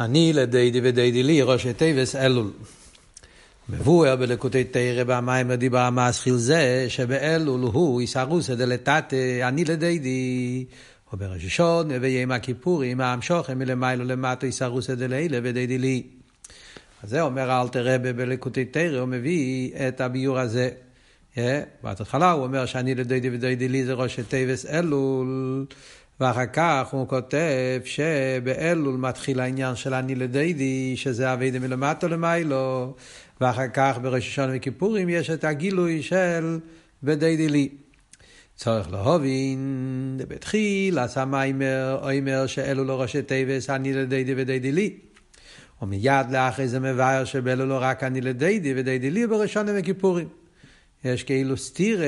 אני לדידי ודידי לי ראשי תיבס אלול. מבואר בלקוטי תרא במים דיבר המסחיל זה שבאלול הוא איסרוסא דלתתא אני לדידי. או בראש השון ויום הכיפורים המשוכם מלמיילו למטה איסרוסא דלילה ודידי לי. אז זה אומר אלתר רבה בלקוטי תרא, הוא מביא את הביור הזה. בהתחלה הוא אומר שאני לדידי ודידי לי זה ראשי תיבס אלול. ואחר כך הוא כותב שבאלול מתחיל העניין של אני לדודי, שזה עבודה מלמטה למעלה, ואחר כך בראש השנה ויום כיפורים יש את הגילוי של ודודי לי. צריך להבין, בתחילת המאמר, אומר שאלול ראשי תיבות, אני לדודי ודודי לי. ומיד לאחרי זה מבאר שבאלול רק אני לדודי ודודי לי בראש השנה ויום כיפורים. יש כאילו סתירה.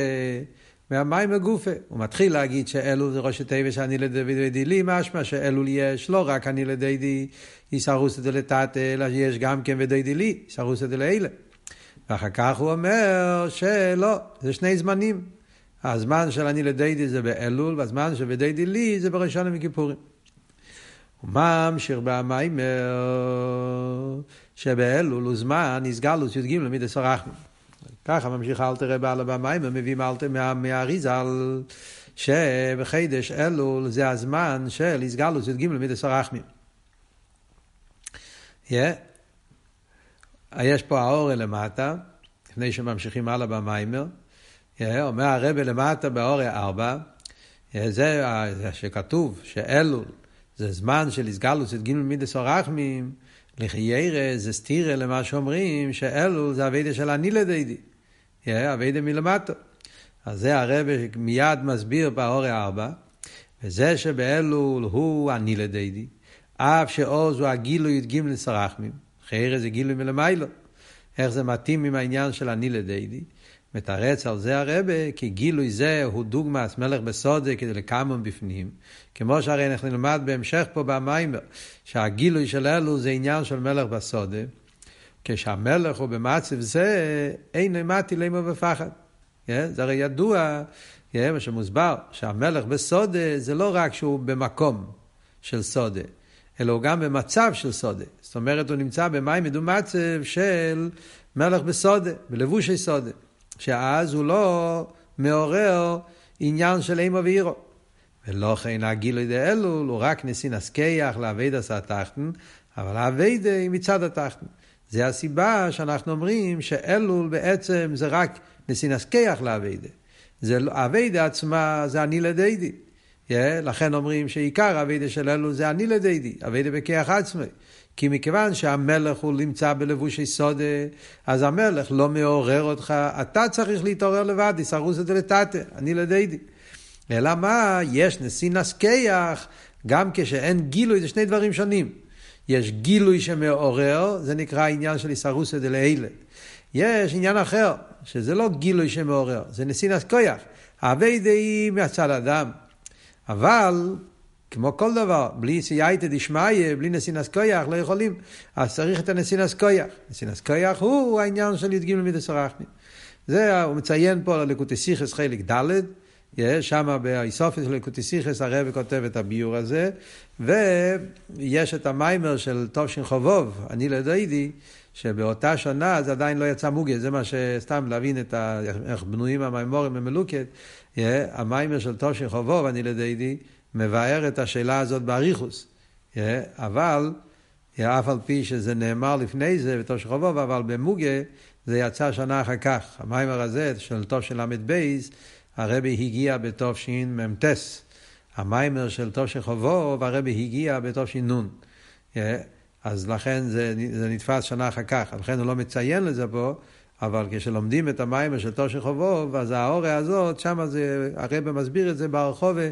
מהמים הגופה. הוא מתחיל להגיד שאלול זה ראשי תיבה שאני לדודי לי, משמע שאלול יש לא רק אני לדודי יסרוס את זה לטאטה, אלא יש גם כן ודודי לי, יסרוס את זה לאלה. ואחר כך הוא אומר שלא, זה שני זמנים. הזמן של אני לדיידי זה באלול, והזמן של ודיידי לי זה בראשון מכיפורים. הוא ממשיך במיימר שבאלול הוא זמן נסגלוס י"ג למידס הרחמים. ככה ממשיך אלתר בעל הבמים ומביאים אלתר מהאריזל שבחידש אלול זה הזמן של איסגלוס י"ג מידס הרחמים. יש פה האור למטה, לפני שממשיכים הלאה במיימר. אומר הרבה למטה באור ארבע, זה שכתוב שאלול זה זמן של איסגלוס י"ג מידס הרחמים. לחיירה זה סתירה למה שאומרים שאלול זה אביידה של אני לדידי. אביידה מלמטו. אז זה הרב מיד מסביר באורי ארבע, וזה שבאלול הוא אני לדידי, אף שעוז הוא הגילוי י"ג לסרחמים, חיירה זה גילוי מלמיילו. איך זה מתאים עם העניין של אני לדידי? מתרץ על זה הרבה, כי גילוי זה הוא דוגמאס מלך בסודה כדי לקמם בפנים. כמו שהרי אנחנו נלמד בהמשך פה במיימר, שהגילוי של אלו זה עניין של מלך בסודה. כשהמלך הוא במצב זה, אין נעמתי לימו ופחד. זה הרי ידוע, מה שמוסבר, שהמלך בסודה זה לא רק שהוא במקום של סודה, אלא הוא גם במצב של סודה. זאת אומרת, הוא נמצא במים מדומצב של מלך בסודה, בלבושי סודה. שאז הוא לא מעורר עניין של אימו ואירו. ולא כן הגילוי דאלול, הוא רק נסין אסקייח לאבד עשה תחתן, אבל האבד היא מצד התחתן. זה הסיבה שאנחנו אומרים שאלול בעצם זה רק נסין אסקייח לאבד. זה האבד עצמה זה אני לדידי. Yeah, לכן אומרים שעיקר האבד של אלול זה אני לדידי, אבד בכיח עצמי. כי מכיוון שהמלך הוא נמצא בלבושי סודה, אז המלך לא מעורר אותך, אתה צריך להתעורר לבד, יסרוס את זה לטאטה, אני לדידי. אלא מה? יש נשיא נסקח, גם כשאין גילוי, זה שני דברים שונים. יש גילוי שמעורר, זה נקרא עניין של איסרוסא דלעילה. יש עניין אחר, שזה לא גילוי שמעורר, זה נשיא נסקח. אבי היא מהצד אדם. אבל כמו כל דבר, בלי סייעתא דשמיא, בלי נסינס כויח, לא יכולים. אז צריך את הנסינס כויח. נסינס כויח הוא העניין של י"ג מידס הרחמים. זה, הוא מציין פה על לקוטסיכס חלק ד', שם באיסופס של לקוטסיכס הרב כותב את הביור הזה, ויש את המיימר של תושין חובוב, אני לדיידי, שבאותה שנה זה עדיין לא יצא מוגה, זה מה שסתם להבין את ה... איך בנויים המיימורים במלוקת, המיימר של תושין חובוב, אני לדיידי, מבאר את השאלה הזאת באריכוס. אבל, אף על פי שזה נאמר לפני זה בתור של חובוב, אבל במוגה זה יצא שנה אחר כך. המיימר הזה של של ל"ב, הרבי הגיע בתשמ"ט. המיימר של טוב של חובוב, הרבי הגיע בתש"נ. אז לכן זה, זה נתפס שנה אחר כך. לכן הוא לא מציין לזה פה, אבל כשלומדים את המיימר של טוב של חובוב, אז האוריה הזאת, שם זה, הרבי מסביר את זה ברחובה.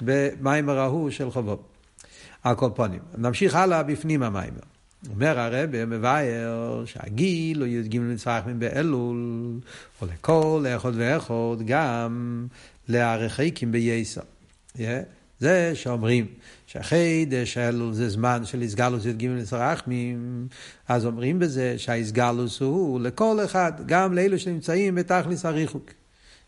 במיימר ההוא של חובוב. על כל פונים. נמשיך הלאה בפנים המיימר. אומר הרב, מבאר שהגיל או י"ג נצרכים באלול, או לכל אחד ואחד, גם להרחיקים בייסר. Yeah. זה שאומרים שהחידש אלול זה זמן של איסגלוס י"ג נצרחמים, אז אומרים בזה שהאיסגלוס הוא לכל אחד, גם לאלו שנמצאים בתכלס הריחוק.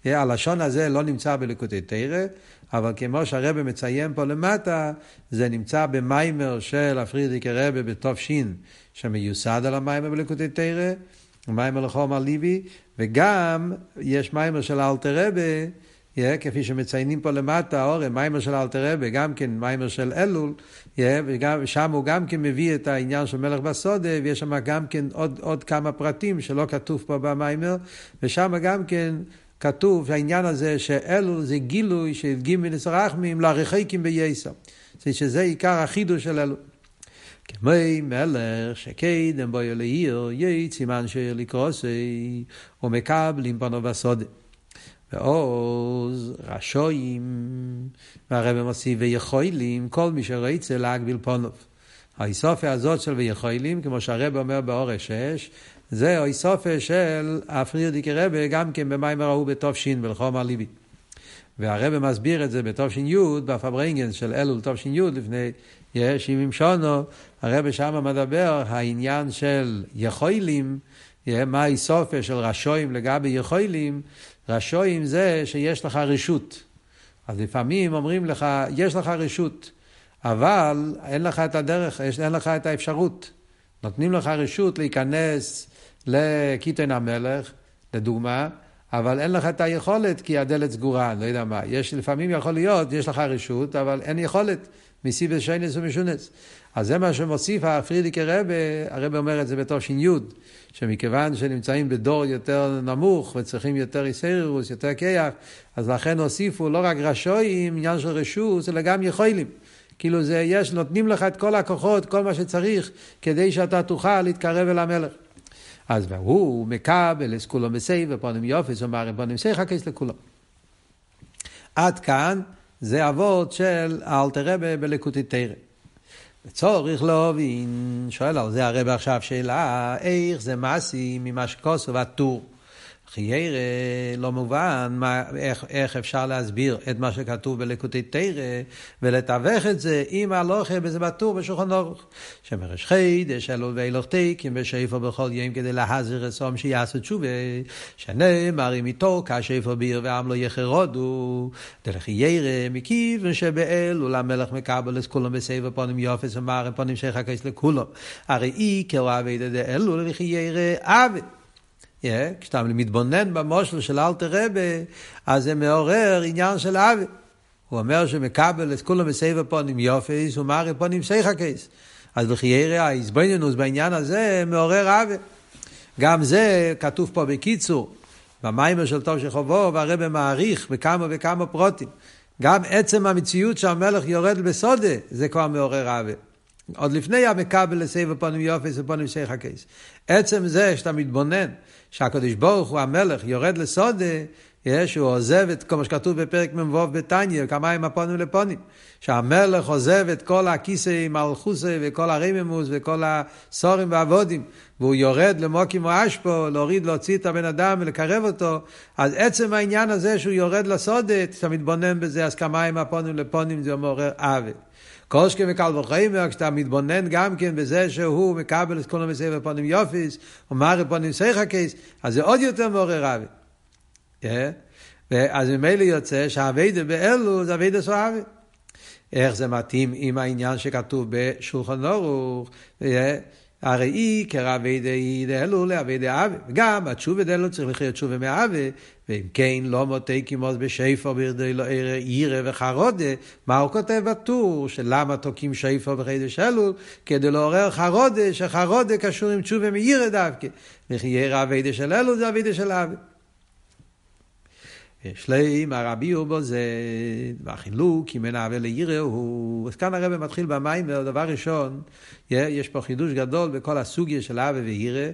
הלשון הזה לא נמצא בלקוטי תורה, אבל כמו שהרבי מציין פה למטה, זה נמצא במאמר של הפרידיקער רבי בתו שין, שמיוסד על המאמר בלקוטי תורה, מאמר לך אמר לבי, וגם יש מאמר של אלטער רבי, Yeah, כפי שמציינים פה למטה, אורן, מאמר של אלטער רבי, גם כן מאמר של אלול, yeah, ושם הוא גם כן מביא את העניין של מלך בשדה, ויש שם גם כן עוד, עוד כמה פרטים שלא כתוב פה במאמר, ושם גם כן כתוב העניין הזה שאלול זה גילוי של גימל רחמים לרחקים בייסר. שזה עיקר החידוש של אלול. כמי מלך שקדם בו לעיר, יהיה סימן של לקרוסי, ומקבלים פנו בסודה. ועוז רשויים, והרב מוסיף ויכולים, כל מי שרוצה להגביל פונוב. האיסופיה הזאת של ויכולים, כמו שהרב אומר באורש 6, זה האיסופיה של הפרירדיקי רבה, גם כן במים ההוא בתופשין, בלחומר ליבי. והרבא מסביר את זה בתופש"י, בפברנגן של אלול תופש"י, לפני 70 שונו, הרבא שם מדבר העניין של יכולים, מה האיסופיה של רשויים לגבי יכולים, רשועים זה שיש לך רשות. אז לפעמים אומרים לך, יש לך רשות, אבל אין לך את הדרך, אין לך את האפשרות. נותנים לך רשות להיכנס לקיטן המלך, לדוגמה, אבל אין לך את היכולת כי הדלת סגורה, אני לא יודע מה. יש, לפעמים יכול להיות, יש לך רשות, אבל אין יכולת, מסיבס שיינס ומשונס. אז זה מה שמוסיף הפרידיקי רבה, הרב אומר את זה בתור ש"י, שמכיוון שנמצאים בדור יותר נמוך וצריכים יותר איסרירוס, יותר כיח, אז לכן הוסיפו לא רק רשועים, עניין של רשות, אלא גם יכולים. כאילו זה, יש, נותנים לך את כל הכוחות, כל מה שצריך, כדי שאתה תוכל להתקרב אל המלך. אז והוא מקבל את כולו מסי ופונים יופס, אומר פונים סי חכס לכולו. עד כאן זה אבות של אלתר רבה בלקוטי תרא. וצורך להבין, שואל על זה הרב עכשיו שאלה, איך זה מעשי ממה שכוסו והטור. חיירה לא מובן מה, איך, איך אפשר להסביר את מה שכתוב בלקוטי תרא ולתווך את זה עם הלוכה בזה בטור בשולחן אורך. שמרש חידש אלו ואילוך תיקים בשאיפו בכל יום כדי להזיר אסום שיעשו תשובה שנאמר אם איתו כשאיפו ביר ועם לא יחרודו דרך חיירה מכיוון שבאלו למלך מקבל את כולם בסבב פונים יופס ומערם פונים שיחקס לכולם. הרי אי כאוהב אלו לחיירה עבד Yeah, כשאתה מתבונן במושל של אלתר רבה, אז זה מעורר עניין של אבי. הוא אומר שמקבל את כולם בסבב פונים יופס, מראה פונים סייחקס. אז לחיירה ההזבנינוס בעניין הזה מעורר אבי. גם זה כתוב פה בקיצור, במיימר של טוב שחובו, והרבה מעריך בכמה וכמה פרוטים. גם עצם המציאות שהמלך יורד בסודה, זה כבר מעורר אבי. עוד לפני המקבל לסבב פונים יופס ופונים סייחקס. עצם זה שאתה מתבונן שהקדוש ברוך הוא המלך יורד לסודה, שהוא עוזב את כל מה שכתוב בפרק מ"ו בתניא, כמיים הפונים לפונים. שהמלך עוזב את כל הכיסא מלכוסי וכל הרממוס וכל הסורים והעבודים, והוא יורד למוקים או אשפו, להוריד, להוציא את הבן אדם ולקרב אותו, אז עצם העניין הזה שהוא יורד לסודה, כשאתה מתבונן בזה, אז כמיים הפונים לפונים זה מעורר עוול. קושקה וקל וחיימר, כשאתה מתבונן גם כן בזה שהוא מקבל את כל המסעי ופונים יופיס, אומר פונים סייחקייס, אז זה עוד יותר מעורר רבי. אז ממילא יוצא שהאביידה באלו זה אביידה סואבי. איך זה מתאים עם העניין שכתוב בשולחן אורוך, הרי היא כרבי די דאלו לאבי דאבי. וגם התשובה דאלו צריך לחיות תשובה מאבי, ואם כן לא מותי כמוס בשפר בירדי לא עירה וחרודה, מה הוא כותב בטור? שלמה תוקים שפר בחידש אלול? כדי לעורר חרודה, שחרודה קשור עם תשובה מעירה דווקא. וכי ירא אבי של אלול זה אבי של אבי. שלם הרבי הוא בו זה, והחילוק, כי מנהווה לעירה הוא, אז כאן הרב מתחיל במים, ודבר ראשון, יש פה חידוש גדול בכל הסוגיה של אבי ועירה,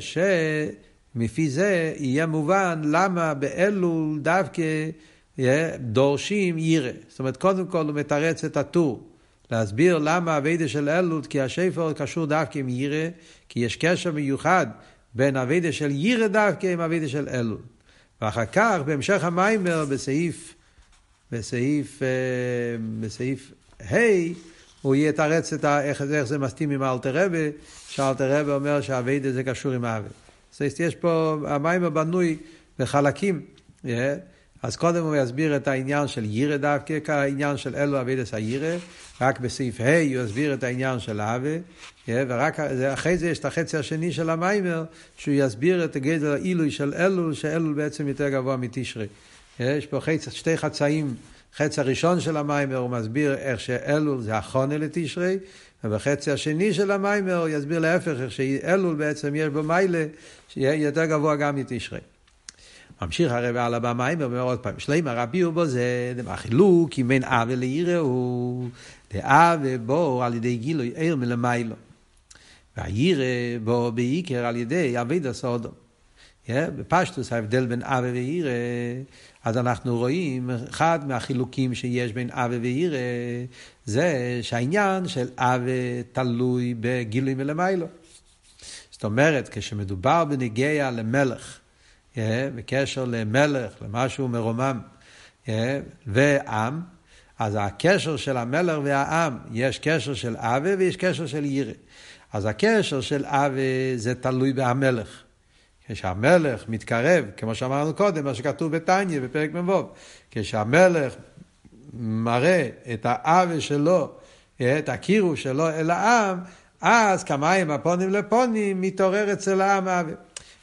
שמפי זה יהיה מובן למה באלול דווקא דורשים עירה. זאת אומרת, קודם כל הוא מתרץ את הטור. להסביר למה הווידה של אלול, כי השפר קשור דווקא עם עירה, כי יש קשר מיוחד בין הווידה של עירה דווקא עם הווידה של אלול. ואחר כך, בהמשך המיימר, בסעיף, בסעיף, אה, בסעיף ה', הוא יתרץ את ה, איך, איך זה מסתים עם האלתר רבה, שהאלתר רבה אומר שהאביידה זה קשור עם האבי. זאת יש פה, המיימר בנוי בחלקים, אז קודם הוא יסביר את העניין של יירא דווקא, כעניין של אלו אבידס הירא, רק בסעיף ה' הוא יסביר את העניין של אבי, ורק אחרי זה יש את החצי השני של המיימר, שהוא יסביר את הגדר העילוי של אלול, שאלול בעצם יותר גבוה מתשרי. יש פה חצ, שתי חצאים, חץ הראשון של המיימר הוא מסביר איך שאלול זה החונה לתשרי, ובחצי השני של המיימר הוא יסביר להפך, איך שאלול בעצם יש בו מיילה, שיהיה יותר גבוה גם מתשרי. ממשיך הרב על הבמה, ואומר עוד פעם, שלמה רבי בו זה, החילוק אם אין אבי לעירה הוא, דאבי בו על ידי גילוי עיר מלמיילו. והעירה בו בעיקר על ידי אביד הסודו. בפשטוס ההבדל בין אבי ועירה, אז אנחנו רואים, אחד מהחילוקים שיש בין אבי ועירה, זה שהעניין של אבי תלוי בגילוי מלמיילו. זאת אומרת, כשמדובר בנגיע למלך, בקשר למלך, למשהו מרומם, ועם, אז הקשר של המלך והעם, יש קשר של אבי ויש קשר של ירא. אז הקשר של אבי זה תלוי בהמלך. כשהמלך מתקרב, כמו שאמרנו קודם, מה שכתוב בתניא בפרק מ"ו, כשהמלך מראה את האבי שלו, את הקירו שלו אל העם, אז כמים הפונים לפונים מתעורר אצל העם אבי.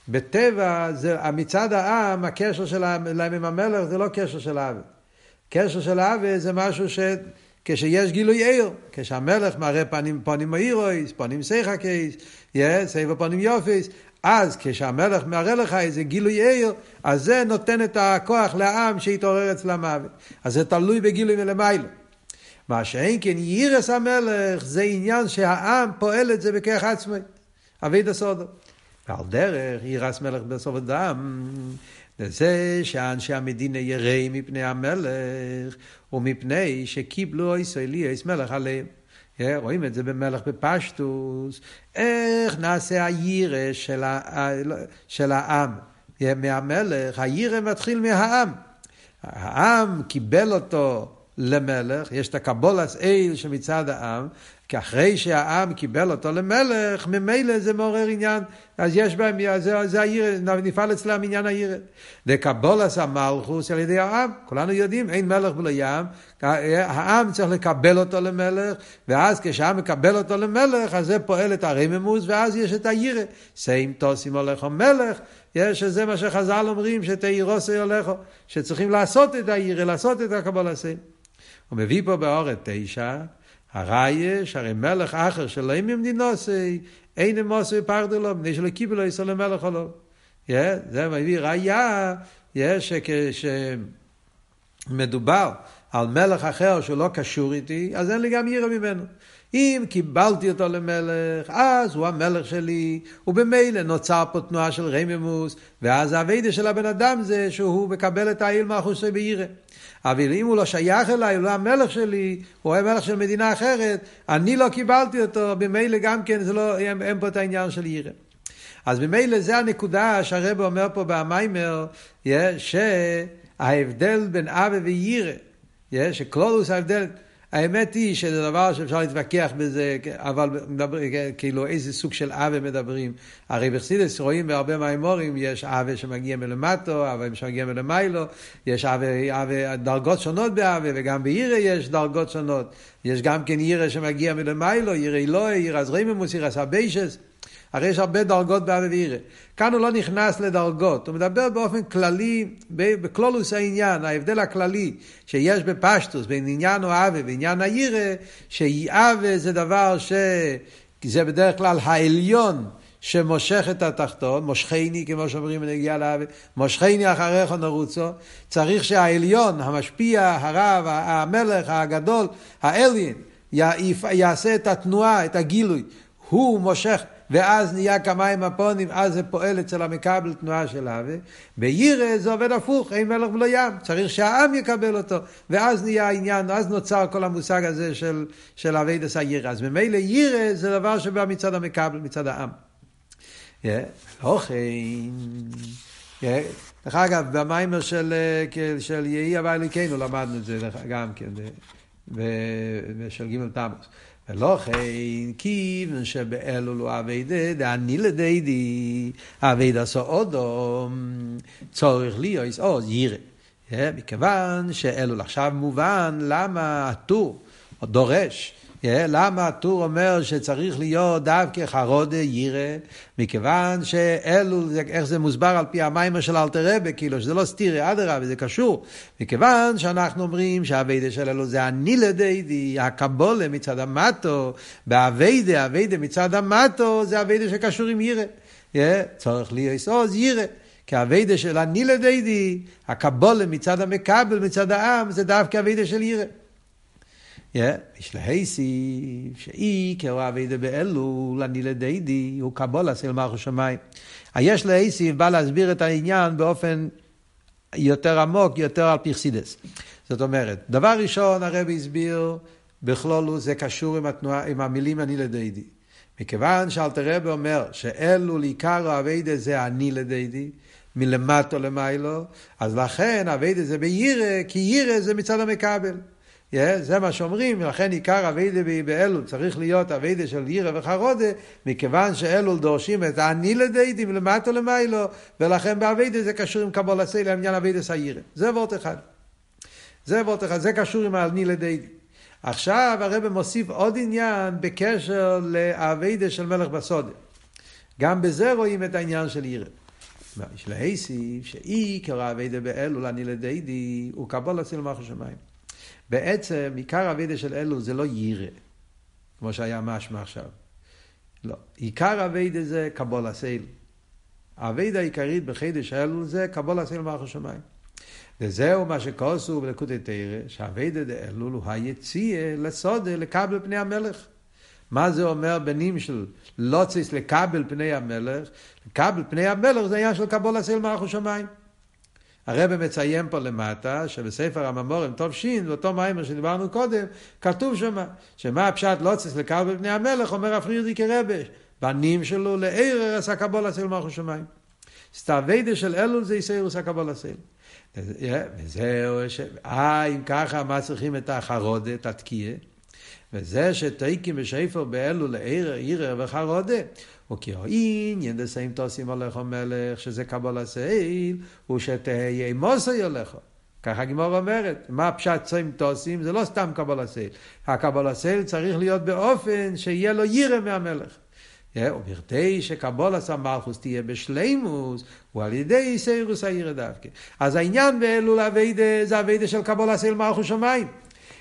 בטבע, זה, מצד העם, הקשר שלהם עם המלך זה לא קשר של האווה. קשר של האווה זה משהו ש... כשיש גילוי עיר, כשהמלך מראה פנים, פונים מאירויס, פונים סייחקייס, סייבה פונים יופיס, אז כשהמלך מראה לך איזה גילוי עיר, אז זה נותן את הכוח לעם שיתעורר אצל המוות. אז זה תלוי בגילוי מלמיילו. מה שאין כן יירס המלך זה עניין שהעם פועל את זה בכך עצמי. אבי דסודו. ועל דרך ירס מלך בסוף הדם, זה שאנשי המדינה יראים מפני המלך, ומפני שקיבלו ישראלי אס מלך עליהם. רואים את זה במלך בפשטוס, איך נעשה הירא של, לא, של העם? מהמלך, הירא מתחיל מהעם. העם קיבל אותו למלך, יש את הקבולס אל שמצד העם, כי אחרי שהעם קיבל אותו למלך, ממילא זה מעורר עניין, אז יש בהם, זה, זה העיר, נפעל אצלם עניין העיר. דקבולס המלכוס על ידי העם, כולנו יודעים, אין מלך בלא ים, העם צריך לקבל אותו למלך, ואז כשהעם מקבל אותו למלך, אז זה פועל את הרממוס, ואז יש את העיר. סיים תוסים הולך המלך, יש, שזה מה שחז"ל אומרים, שתאירוסי הולכו, שצריכים לעשות את העיר, לעשות את הקבולס. הוא מביא פה באורת תשע, הראיה שהרי מלך אחר שלא עם ממדינוסי, אין אמוסי פרדו לו, מפני שלא קיבלו ישראל למלך עולו. זה מביא ראיה שכשמדובר על מלך אחר שהוא לא קשור איתי, אז אין לי גם ירא ממנו. אם קיבלתי אותו למלך, אז הוא המלך שלי, ובמילא נוצר פה תנועה של רמימוס, ואז האביידה של הבן אדם זה שהוא מקבל את העיל מאחוסי בירא. אבל אם הוא לא שייך אליי, הוא לא המלך שלי, הוא המלך של מדינה אחרת, אני לא קיבלתי אותו, במילא גם כן, זה לא, אין, אין פה את העניין של ירא. אז במילא זה הנקודה שהרבא אומר פה במיימר, שההבדל בין אבא וירא, שקלולוס ההבדל, האמת היא שזה דבר שאפשר להתווכח בזה, אבל מדבר, כאילו איזה סוג של עוול מדברים. הרי בחסידס רואים בהרבה מהאמורים, יש עוול שמגיע מלמטו, עוול שמגיע מלמיילו, יש עוול, דרגות שונות בעוול, וגם בעירה יש דרגות שונות. יש גם כן עירה שמגיע מלמיילו, עירה אלוהי, עירה זריממוס, עירה סביישס. הרי יש הרבה דרגות ואירא. כאן הוא לא נכנס לדרגות, הוא מדבר באופן כללי, בכלולוס העניין, ההבדל הכללי שיש בפשטוס בין עניין או אבי ועניין האירא, שאבי זה דבר שזה בדרך כלל העליון שמושך את התחתון, מושכני, כמו שאומרים בנגיעה לאבי, מושכני אחריך נרוצו, צריך שהעליון, המשפיע, הרב, המלך, הגדול, האליין, יעשה את התנועה, את הגילוי, הוא מושך ואז נהיה כמיים הפונים, אז זה פועל אצל המקבל תנועה של אבי. בירא זה עובד הפוך, אין מלך ולא ים, צריך שהעם יקבל אותו, ואז נהיה העניין, אז נוצר כל המושג הזה של, של אבידס הירא. אז ממילא ירא זה דבר שבא מצד המקבל, מצד העם. אוכל. דרך אגב, במיימר של, של יהי אבי אלוקינו למדנו את זה גם כן, של ג' תמוס. ולכן, כיוון שבאלול הוא אביידה, דעני לדיידי, אביידה עשו אודום, צורך להיות עוז ירא. מכיוון שאלול עכשיו מובן למה הטור דורש למה הטור אומר שצריך להיות דווקא חרודה יירא? מכיוון שאלו, איך זה מוסבר על פי המיימר של אלתר רבה, כאילו שזה לא סטירי, אדרבה, זה קשור. מכיוון שאנחנו אומרים שהאביידה של אלו זה הנילה דיידי, הקבולה מצד המטו, באביידה, אביידה מצד המטו, זה אביידה שקשור עם יירא. צורך להיות עוז יירא. כי האביידה של הנילה דיידי, הקבולה מצד המקבל, מצד העם, זה דווקא אביידה של יירא. יש להסיף שאי כאו אבידה באלו לנילה דיידי הוא קבולה של מלכו שמיים. היש להסיף בא להסביר את העניין באופן יותר עמוק, יותר על פרסידס. זאת אומרת, דבר ראשון הרבי הסביר בכלולו זה קשור עם, התנועה, עם המילים הנילה דיידי. מכיוון שאלתר רבי אומר שאלו לעיקר אבידה זה הנילה דיידי, מלמטו למיילו, אז לכן אבידה זה בירא, כי ירא זה מצד המקבל. Yeah, זה מה שאומרים, לכן עיקר אביידה באלול צריך להיות אביידה של ירא וחרודה, מכיוון שאלול דורשים את האני לדיידי מלמטה למיילו, ולכן בעבודה זה קשור עם קבלת עול, עניין עבודת היראה. זה וורט אחד. זה וורט אחד, זה קשור עם האני לדודי. עכשיו הרבי מוסיף עוד עניין בקשר לעבודה של מלך בשדה. גם בזה רואים את העניין של יראה. ויש להוסיף שעיקר העבודה באלול אני לדודי, הוא קבלת עול מלכות שמים. בעצם עיקר עבודה של אלול זה לא יראה, כמו שהיה משמע עכשיו. לא. עיקר עבודה זה קבלת עול. העבודה העיקרית בחודש אלול זה קבלת עול מלכות שמים. וזהו מה שכתוב בלקוטי תורה, שהעבודה דאלול הוא היציאה לשדה לקבל פני המלך. מה זה אומר העניין של לצאת לקבל פני המלך? לקבל פני המלך זה עניין של קבלת עול מלכות שמים. הרבי מציין פה למטה, שבספר המאמרים תו שין, באותו מאמר שדיברנו קודם, כתוב שם, שמה הפשט לא צריך לקרב בבני המלך, אומר הפרירדיקי רבש, בנים שלו לערר עשה קבול הסל מלכו שמיים. סתווידה של אלול זה יסיירוס הקבול הסל. וזהו, ש... אה, אם ככה, מה צריכים את החרודה, את התקיעה? וזה שתיקים ושפר באלול לערר, ערר וחרודה. וכי העניין דסיים תוסים הולך המלך, שזה קבול הסייל, הוא שתהיה מוסי הולך. ככה הגמרא אומרת, מה פשט שום תשים? זה לא סתם קבלת עול. הקבלת עול צריך להיות באופן שיהיה לו יראה מהמלך. ובכדי שקבלת המלכות תהיה בשלימות, הוא על ידי התעוררות היראה דווקא. אז העניין באלול עבודה זה עבודה של קבלת עול מלכות שמים.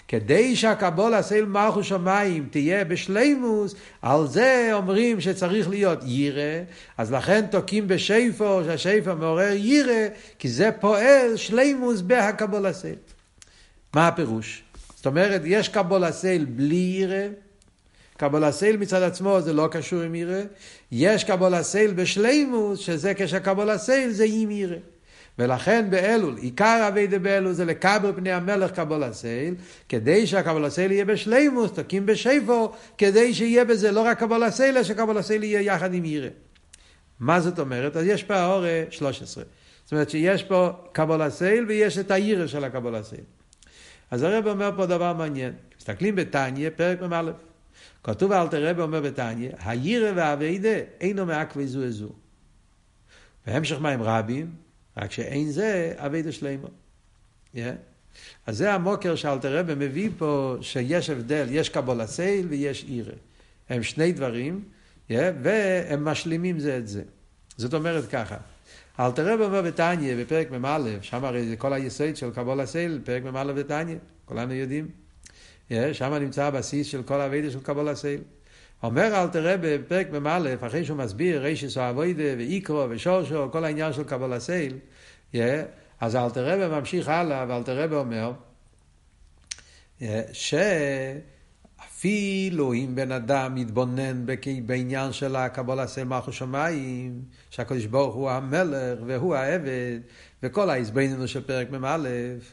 כדי שהקבלת עול מלכות שמים תהיה בשלימות, על זה אומרים שצריך להיות יראה, אז לכן תוקעים בשופר, שהשופר מעורר יראה, כי זה פועל שלימות בהקבלת עול. מה הפירוש? זאת אומרת, יש קבלת עול בלי יראה, קבלת עול מצד עצמו זה לא קשור עם יראה, יש קבלת עול בשלימות, שזה כשקבלת עול זה עם יראה. ולכן באלול, עיקר עבודה באלול זה לקבל פני המלך קבלת עול, כדי שהקבלת עול יהיה בשלימות, תוקעים בשופר, כדי שיהיה בזה לא רק קבלת עול, אלא שקבלת עול יהיה יחד עם יראה. מה זאת אומרת? אז יש פה האורה 13. זאת אומרת שיש פה קבול הסייל ויש את הירא של הקבול הסייל. אז הרב אומר פה דבר מעניין. מסתכלים בתניא, פרק מ"א. כתוב אלתר רב אומר בתניא, הירא והאביידה אינו מעכבי זו זו. בהמשך מים רבים, רק שאין זה אבי דשלימו. Yeah. אז זה המוקר שאלתר רבי מביא פה, שיש הבדל, יש קבול הסייל ויש עירה. הם שני דברים, yeah, והם משלימים זה את זה. זאת אומרת ככה, אלתר רבי אומר בתניא, בפרק מ"א, שם הרי זה כל היסוד של קבול הסייל, פרק מ"א בתניא, כולנו יודעים. Yeah, שם נמצא הבסיס של כל הווידה של קבול הסייל. אומר אלתר רבי בפרק מ"א, אחרי שהוא מסביר רישיס אבוידה ואיקרו ושורשו, כל העניין של קבול הסייל, yeah, אז אלתר רבי ממשיך הלאה, ואלתר רבי אומר, yeah, שאפילו אם בן אדם מתבונן בעניין של הקבול הסייל מלכו שמיים, שהקדוש ברוך הוא המלך והוא העבד, וכל ההסביננו של פרק מ"א,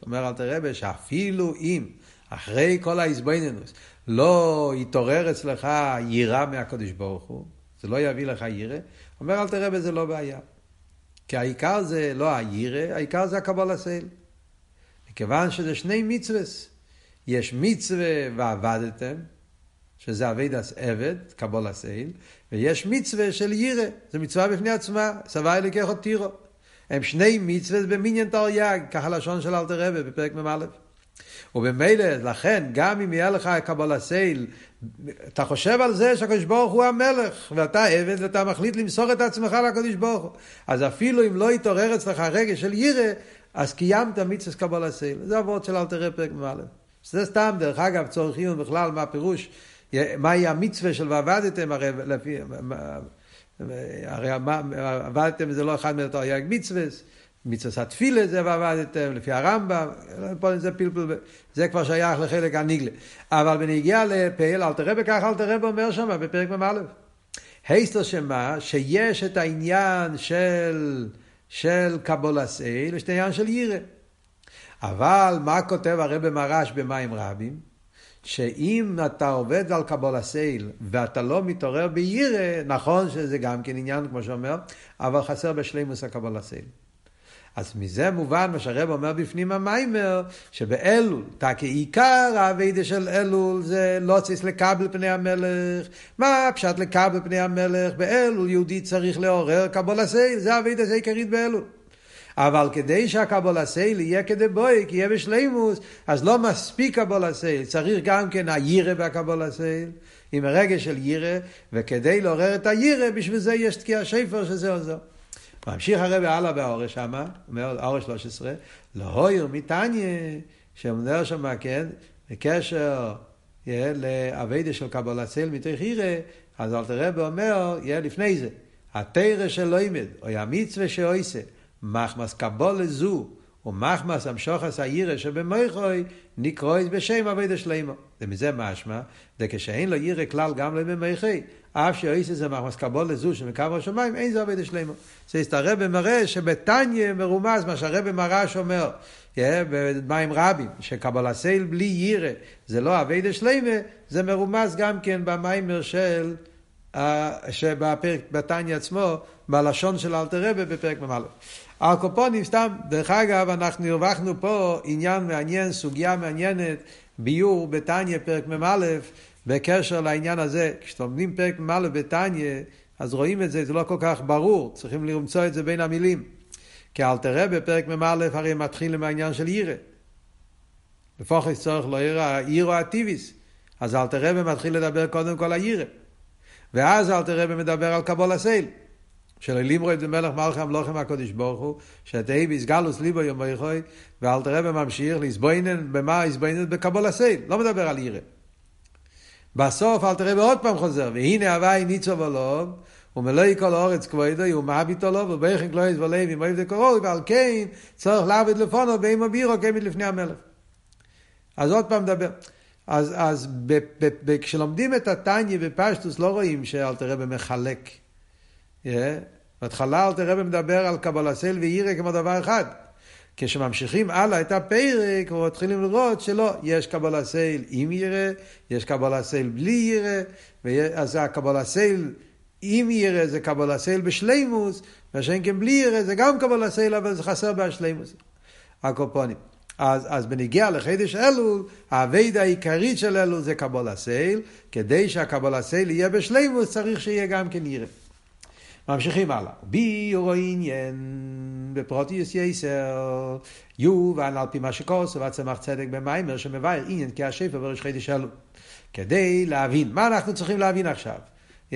אומר אלתר רבי, שאפילו אם אחרי כל ההסביננוס, לא יתעורר אצלך יראה מהקדוש ברוך הוא, זה לא יביא לך ירא, אומר אל תראה בזה לא בעיה. כי העיקר זה לא הירא, העיקר זה הקבל הסייל. מכיוון שזה שני מצווה. יש מצווה ועבדתם, שזה אבידס עבד, קבול הסייל, ויש מצווה של יירא, זו מצווה בפני עצמה, סבי לקח אותירו. הם שני מצווה במניין תרי"ג, ככה לשון של אלתר רבי בפרק מ"א. ובמילא, לכן, גם אם יהיה לך קבול הסייל, אתה חושב על זה שהקדוש ברוך הוא המלך, ואתה עבד ואתה מחליט למסור את עצמך לקדוש ברוך הוא. אז אפילו אם לא יתעורר אצלך רגש של יירא, אז קיימת מצווה קבול הסייל. זה עבוד של אלתר פרק מ"א. זה סתם, דרך אגב, צורך עיון בכלל, מה הפירוש, מהי המצווה של ועבדתם, הרי לפי... הרי עבדתם זה לא אחד מתרי"ג מצווה, מצווה התפילה זה ועבדתם, לפי הרמב"ם, פה זה פלפל, זה כבר שייך לחלק הניגלה. אבל בנגיע לפעיל, אל תראה בכך, אל תראה אומר שם בפרק מ"א. הייסטר שמה? שיש את העניין של, של קבולסי, ויש את העניין של יירא. אבל מה כותב הרב מרש במים רבים? שאם אתה עובד על קבול הסייל ואתה לא מתעורר בירא, נכון שזה גם כן עניין, כמו שאומר, אבל חסר בשלימוס הקבול הסייל. אז מזה מובן מה שהרב אומר בפנים המיימר, שבאלול, כעיקר האביידה של אלול זה לא צריך לקבל פני המלך. מה פשט לקבל פני המלך? באלול יהודי צריך לעורר קבלת עול, זה העבודה העיקרית באלול. אבל כדי שהקבלת עול יהיה כי יהיה בשלימות, אז לא מספיק קבלת עול, צריך גם כן היראה בקבלת עול, עם הרגש של יראה, וכדי לעורר את היראה, בשביל זה יש תקיעת שופר שזה עוזר. ממשיך הרבי הלאה בהערה שמה, אומר הערה 13, להעיר מתניא, שאומר שמה, כן, בקשר לעבודה של קבלת עול מתוך יראה, אז אלטער רבי אומר, יהיה לפני זה, התורה שלומד, או המצווה שעושה, מחמת קבלה זו, ומחמת המשכת היראה שבמוחו, נקראות בשם עבודה שלמה. ומזה משמע, וכשאין לו יראה כלל גם לא במוחו, אף שעושה זה מחמת קבלת עול מלכות שמים, אין זה עבודה שלמה. זאת אומרת שבתניא מרומז, מה שהרבי מהר״ש אומר, במים רבים, שקבלה סייל בלי ירא, זה לא אבידה שלמה, זה מרומז גם כן במיימר של... שבפרק, בתניא עצמו, בלשון של אלתר רבי בפרק מ"א. הקופונים סתם, דרך אגב, אנחנו הרווחנו פה עניין מעניין, סוגיה מעניינת, ביור בתניא פרק מ"א, בקשר לעניין הזה. כשלומדים פרק מ"א בתניא, אז רואים את זה, זה לא כל כך ברור, צריכים למצוא את זה בין המילים. כי אלתר רבי בפרק מ"א הרי מתחיל עם העניין של ירא. לפחות צורך לא ירא, ירא הטיביס. אז אלתר רבי מתחיל לדבר קודם כל על ירא. ואז אלתר רבי מדבר על קבול הסייל. של לימרו את מלך מלכי המלוכים הקודש ברוך הוא, שתהי ביסגלוס ליבו יום ואלתר רבי ממשיך להסבוינן, במה הסבוינן? בקבול הסייל, לא מדבר על ירא. בסוף אלתר רבי עוד פעם חוזר, והנה הווי ניצו ולוב, ומלואי כל אורץ כבודו, ומעביט לו, ובכן כלויס ולוי, מויב דקורו, ועל כן צריך לעבוד לפונו, באימו בירו, כמית לפני המלך. אז עוד פעם מדבר. אז, אז ב, ב, ב, כשלומדים את התניא בפשטוס לא רואים שאלתר רבי מחלק. Yeah. בהתחלה אלתר רבי מדבר על קבלסל וירא כמו דבר אחד. כשממשיכים הלאה את הפרק, מתחילים לראות שלא, יש קבלסל עם ירא, יש קבלסל בלי ירא, אז הקבלסל עם ירא זה קבלסל בשלימוס, והשם כן בלי ירא זה גם קבלסל, אבל זה חסר בהשלימוס. הקופונים. אז, אז בניגיע לחידש אלול, האביידה העיקרית של אלול זה קבול הסייל, כדי שהקבול הסייל יהיה בשלימוס צריך שיהיה גם כן ירא. ממשיכים הלאה. ביורו עניין בפרוטיוס יסר, יובן על פי מה שכוס והצמח צדק במיימר שמבאר עניין כי השפר בראש חידש אלול. כדי להבין, מה אנחנו צריכים להבין עכשיו? Yeah.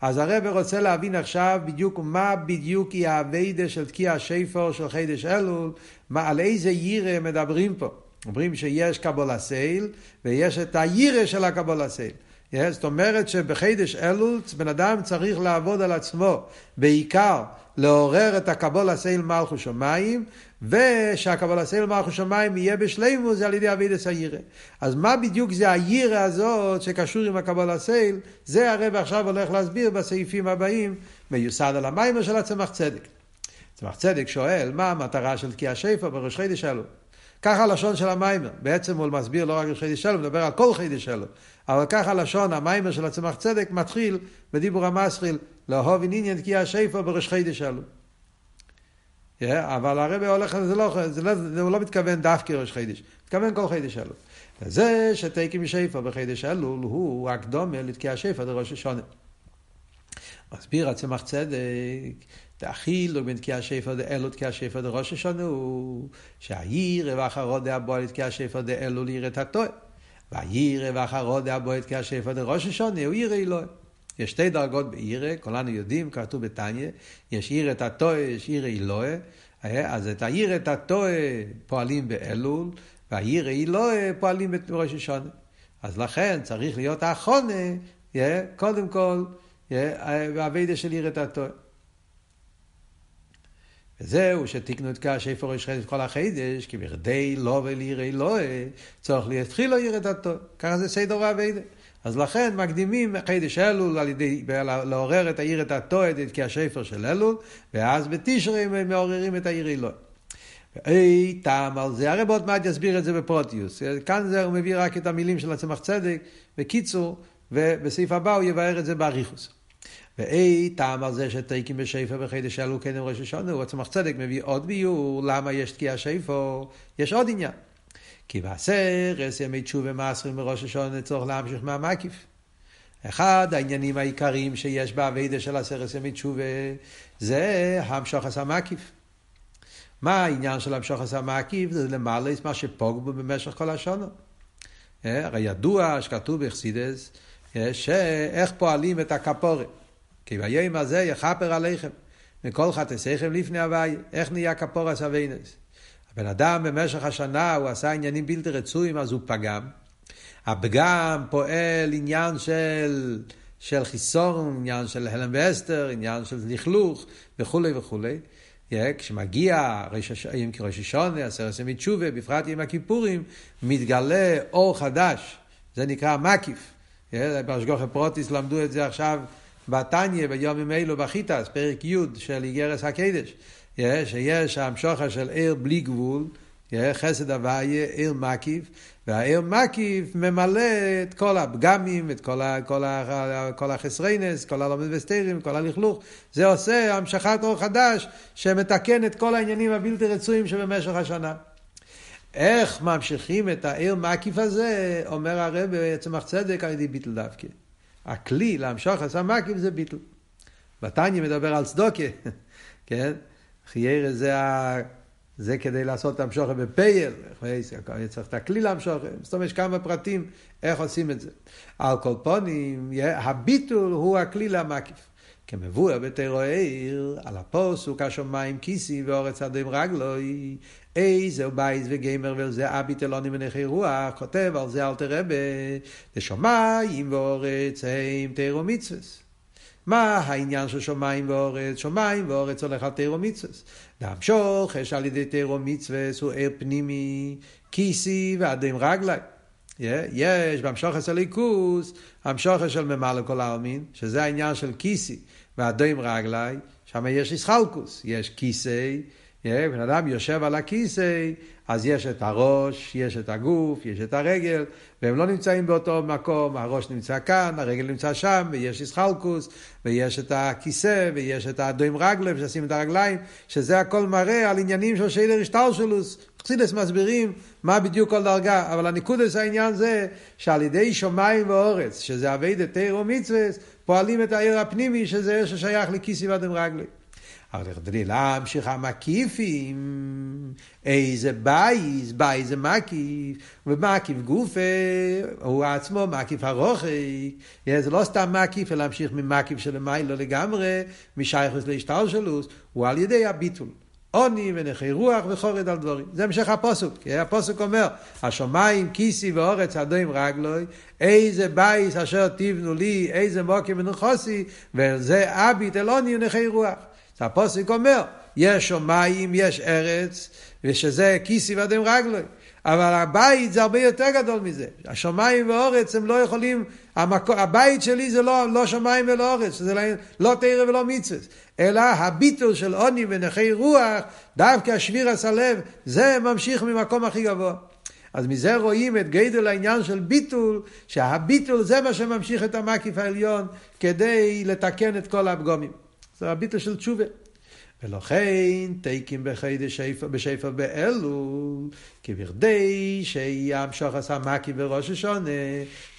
אז הרב רוצה להבין עכשיו בדיוק מה בדיוק היא האביידה של תקיע השיפור של חידש אלול, מה, על איזה יירה מדברים פה. אומרים שיש קבולה סייל ויש את הירא של הקבולה סייל. Yeah, זאת אומרת שבחידש אלול בן אדם צריך לעבוד על עצמו, בעיקר לעורר את הקבלת עול מלכות שמים, ושהקבלת עול מלכות שמים יהיה בשלימות זה על ידי עבודת היראה. אז מה בדיוק זה היראה הזאת שקשור עם הקבלת עול? זה הרבי עכשיו הולך להסביר בסעיפים הבאים, מיוסד על המאמר של הצמח צדק. צמח צדק שואל, מה המטרה של תקיעת שופר בראש חודש אלול? ככה הלשון של המאמר. בעצם הוא מסביר לא רק על ראש חודש אלול, הוא מדבר על כל חודש אלול. אבל ככה הלשון, המאמר של הצמח צדק מתחיל בדיבור המסחיל, לאהוב עניין תקיע שפר בראש חידש שלו. Yeah, אבל הרבי הולך, זה לא, זה לא, הוא לא מתכוון דווקא ראש חידש, מתכוון כל חידש אלול. וזה שתקי שפר בחידש אלול הוא הקדומה לתקיע שפר לראש השונה. מסביר הצמח צדק, תאכיל בין תקיע שפר דאלו תקיע שפר דראש השונה הוא שהעיר ואחרו דאבו לתקיע שפר דאלו לעיר את הטועה. והעיר ואחרו דאבו לתקיע שפר דראש השונה הוא עיר אלוהים. יש שתי דרגות בעירה, כולנו יודעים, כתוב בתניא, יש עיר את הטועה, יש עיר אלוהה, אז את העיר את הטועה פועלים באלול, והעיר אלוהה פועלים בראש השונה. אז לכן צריך להיות האחרונה, קודם כל, באביידה של עיר את הטועה. וזהו שתיקנו את קש איפה ראש חדש כל החידש, כי בכדי לא ולעיר אלוהה, צורך להתחיל לו עיר את הטועה. ככה זה סדר האביידה. אז לכן מקדימים חידש אלול על ידי לעורר את העיר את התועד, את כשפר של אלול, ואז בתשרי הם מעוררים את העיר אלול. ואי טעם על זה, הרב עוד מעט יסביר את זה בפרוטיוס. כאן זה, הוא מביא רק את המילים של הצמח צדק, בקיצור, ובסעיף הבא הוא יבהר את זה באריכוס. ואי טעם על זה שתיקים בשפר בחידש אלול קדם ראש השונה, הוא הצמח צדק מביא עוד ביור, למה יש תקיע שפר, יש עוד עניין. כי בעשרת ימי תשובה מעשרים בראש השונה צורך להמשיך מהמקיף. אחד העניינים העיקריים שיש באביידה של עשרת ימי תשובה זה המשוך עשה מקיף. מה העניין של המשוך עשה מקיף? זה למעלה מה שפוג בו במשך כל השונה. אה, הרי ידוע שכתוב בחסידס אה, שאיך פועלים את הכפורת. כי ביום הזה יכפר עליכם מכל חטאיכם לפני הוואי. איך נהיה כפורס אביינס? הבן אדם במשך השנה הוא עשה עניינים בלתי רצויים אז הוא פגם. הפגם פועל עניין של, של חיסון, עניין של הלם ואסתר, עניין של לכלוך וכולי וכולי. Yeah, כשמגיע יום כראש השונה, עשרת ימי תשובה, בפרט עם הכיפורים, מתגלה אור חדש, זה נקרא מקיף. Yeah, באשגוכי פרוטיס למדו את זה עכשיו בתניא, ביום אלו בחיטס, פרק י' של איגרס הקדש. שיש המשוכר של עיר בלי גבול, חסד הוויה, עיר מקיף, והעיר מקיף ממלא את כל הפגמים, את כל, ה, כל, ה, כל החסריינס, כל הלומד וסתירים, כל הלכלוך. זה עושה המשכת אור חדש שמתקן את כל העניינים הבלתי רצויים שבמשך השנה. איך ממשיכים את העיר מקיף הזה, אומר הרב בעצמך צדק על ידי ביטל דווקא. הכלי להמשוך המקיף זה ביטל. בתניא מדבר על צדוקה, כן? חיירה זה, ה... זה כדי לעשות את המשוכר בפייל, צריך את הכלי למשוכר, זאת אומרת יש כמה פרטים איך עושים את זה. על כל פונים, הביטול הוא הכלי למקיף. כמבואר בתרוער, על הפוסוק השמיים כיסי ואורץ אדם רגלוי, איזה בייס וגיימר וזה אבי אלוני מנחי רוח, כותב על זה אל תרבה, לשמיים ואורץ הם תירו מצווס. מה העניין של שמיים ואורץ? שמיים ואורץ הולך על תירו מצווה. להמשוך יש על ידי תירו מצווה הוא ער פנימי, כיסי ואדם רגלי. יש בהמשוך אצל ליכוס, המשוך של ממלא כל העלמין, שזה העניין של כיסי ואדם רגלי, שם יש ישחלקוס, יש כיסי, בן אדם יושב על הכיסא, אז יש את הראש, יש את הגוף, יש את הרגל, והם לא נמצאים באותו מקום, הראש נמצא כאן, הרגל נמצא שם, ויש איסחלקוס, ויש את הכיסא, ויש את הדוים רגלם, שעשים את הרגליים, שזה הכל מראה על עניינים של שיידר השטלשלוס. חסידס מסבירים מה בדיוק כל דרגה, אבל הניקודס העניין זה שעל ידי שמיים ואורץ, שזה אבי דתר ומצווה, פועלים את העיר הפנימי, שזה עיר ששייך לכיסי ואדם רגלי. אבל כדי להמשיך המקיפים, איזה בית, בית זה מקיף, ומקיף גופה, הוא עצמו מקיף הרחוק, זה לא סתם מקיף, אלא להמשיך ממקיף שלמעלה לגמרי, משייכות להשתלשלות, הוא על ידי הביטול. עני ונכה רוח וחרד על דברי. זה המשך הפסוק. כי הפסוק אומר, השמיים, כסאי והארץ הדום רגלי, איזה בית אשר תבנו לי, איזה מקום מנוחתי, וזה אביט אלוני ונכי רוח. הפוסק אומר, יש שמיים, יש ארץ, ושזה כיסי ואדם רגלוי. אבל הבית זה הרבה יותר גדול מזה. השמיים ואורץ הם לא יכולים, המקו, הבית שלי זה לא, לא שמיים ולא אורץ, זה לא, לא תרא ולא מצווה, אלא הביטול של עוני ונכי רוח, דווקא השביר הסלב, זה ממשיך ממקום הכי גבוה. אז מזה רואים את גדל העניין של ביטול, שהביטול זה מה שממשיך את המקיף העליון כדי לתקן את כל הפגומים. זה הביטול של תשובה. ולכן תקים בחידש בשפר באלול, כבכדי שימשוך עשה מקי בראש השונה,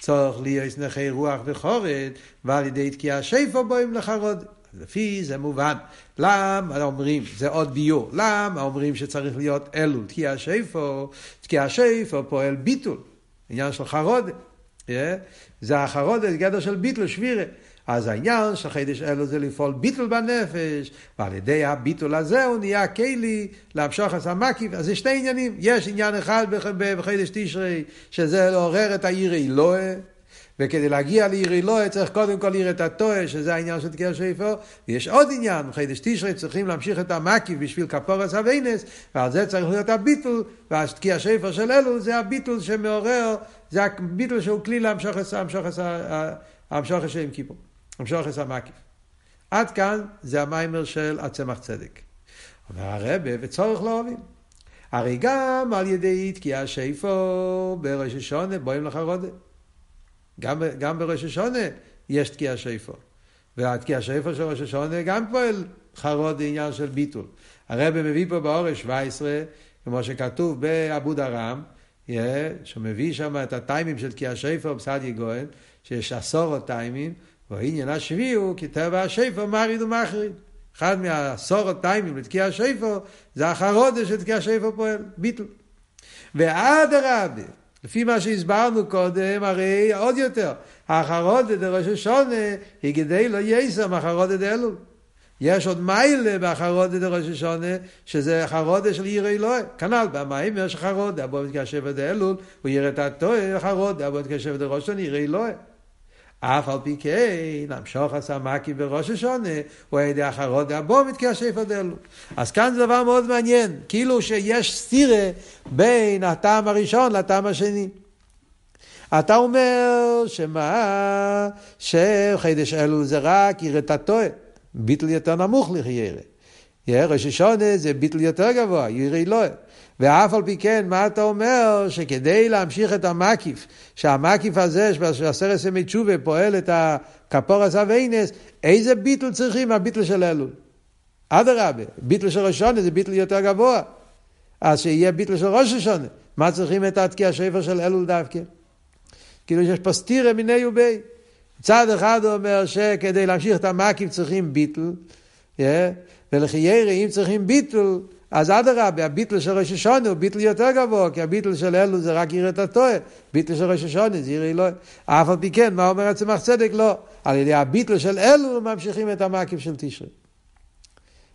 צורך להיות נכי רוח וחורת, ועל ידי תקיע שפר בואים לחרוד. לפי זה מובן. למה אומרים, זה עוד ביור, למה אומרים שצריך להיות אלול, תקיע שפר, תקיע שפר פועל ביטול, עניין של חרוד. Yeah? זה החרוד, זה גדר של ביטול, שבירה. אז העניין של חידש אלו זה לפעול ביטול בנפש, ועל ידי הביטול הזה הוא נהיה כלי להמשוך את המקיף. אז זה שני עניינים. יש עניין אחד בחידש תשרי, שזה לעורר את העיר אלוהה. וכדי להגיע לעיר אלוהי צריך קודם כל עיר את הטועה, שזה העניין של תקיע שפר. ויש עוד עניין, בחידש תשרי צריכים להמשיך את המקיף בשביל כפורס אביינס, ועל זה צריך להיות הביטול, והתקיע שפר של אלו זה הביטול שמעורר, זה הביטול שהוא כלי להמשוך את השם כיפור. המשוך את המקיף. עד כאן זה המיימר של הצמח צדק. אומר הרבה, וצורך להוביל. הרי גם על ידי תקיע שיפו בראש השונה בואים לך רודה. גם, גם בראש השונה יש תקיע שיפו. והתקיע שיפו של ראש השונה גם פועל חרוד עניין של ביטול. הרב מביא פה באורש 17, כמו שכתוב בעבוד ארם, שמביא שם את הטיימים של תקיע שיפו בסעדי גואל, שיש עשורות טיימים, והעניין השביעי הוא כי טבע השפר מריד ומחריד. אחד מהעשור הטיימים לתקיע השפר זה החרודה של תקיע השפר פועל, ביטל. ואדרבה, לפי מה שהסברנו קודם, הרי עוד יותר, החרודה דראש השונה היא כדי לא יישם החרודה דאלול. יש עוד מיילה בחרודה דראש השונה, שזה החרודה של עיר אלוהי. כנ"ל במים יש חרודה, בוא נתקע שבע דאלול, הוא יראה את הטועה, חרודה, בוא נתקע שבע דראש השונה, עיר אלוהי. אף על פי כן, המשוך עשה מקי בראש השונה, הוא על ידי אחרות דאבו מתקשר דלו. אז כאן זה דבר מאוד מעניין, כאילו שיש סתירה בין הטעם הראשון לטעם השני. אתה אומר שמה, שחידש אלו זה רק יראה את הטועה, ביטל יותר נמוך לחיירה. ראש השונה זה ביטל יותר גבוה, יראה אלוהי. ואף על פי כן, מה אתה אומר? שכדי להמשיך את המקיף, שהמקיף הזה, שעשרת ימי תשובה פועל את הכפורס אביינס, איזה ביטל צריכים? הביטל של אלול. אדרבה, ביטל של ראש השונה זה ביטל יותר גבוה. אז שיהיה ביטל של ראש השונה. מה צריכים את התקיע שפר של אלול דווקא? כאילו יש פה סתירה מיני ובי. צד אחד הוא אומר שכדי להמשיך את המקיף צריכים ביטל, yeah, ולחיירה אם צריכים ביטל, אז אדרבה, הביטל של ראש השונה הוא ביטל יותר גבוה, כי הביטל של אלו זה רק עיר את הטועה, ביטל של ראש השונה זה עיר אלוהי. אף על פי כן, מה אומר הצמח צדק? לא. על ידי הביטל של אלו ממשיכים את המקיף של תשרי.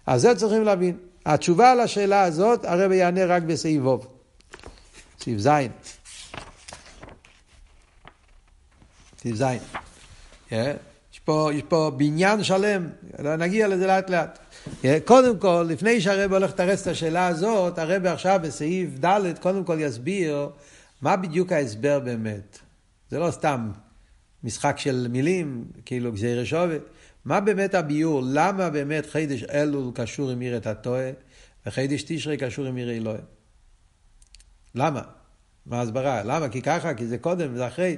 אז זה צריכים להבין. התשובה לשאלה הזאת, הרב יענה רק בסעיף ו', סעיף ז'. סעיף ז'. יש פה, בניין שלם, נגיע לזה לאט לאט. קודם כל, לפני שהרב הולך לתרץ את השאלה הזאת, הרב עכשיו בסעיף ד' קודם כל יסביר מה בדיוק ההסבר באמת. זה לא סתם משחק של מילים, כאילו גזירי שווה. מה באמת הביור? למה באמת חידש אלול קשור עם עיר את הטועה, וחידש תשרי קשור עם עיר אלוהים? למה? מה ההסברה? למה? כי ככה, כי זה קודם וזה אחרי.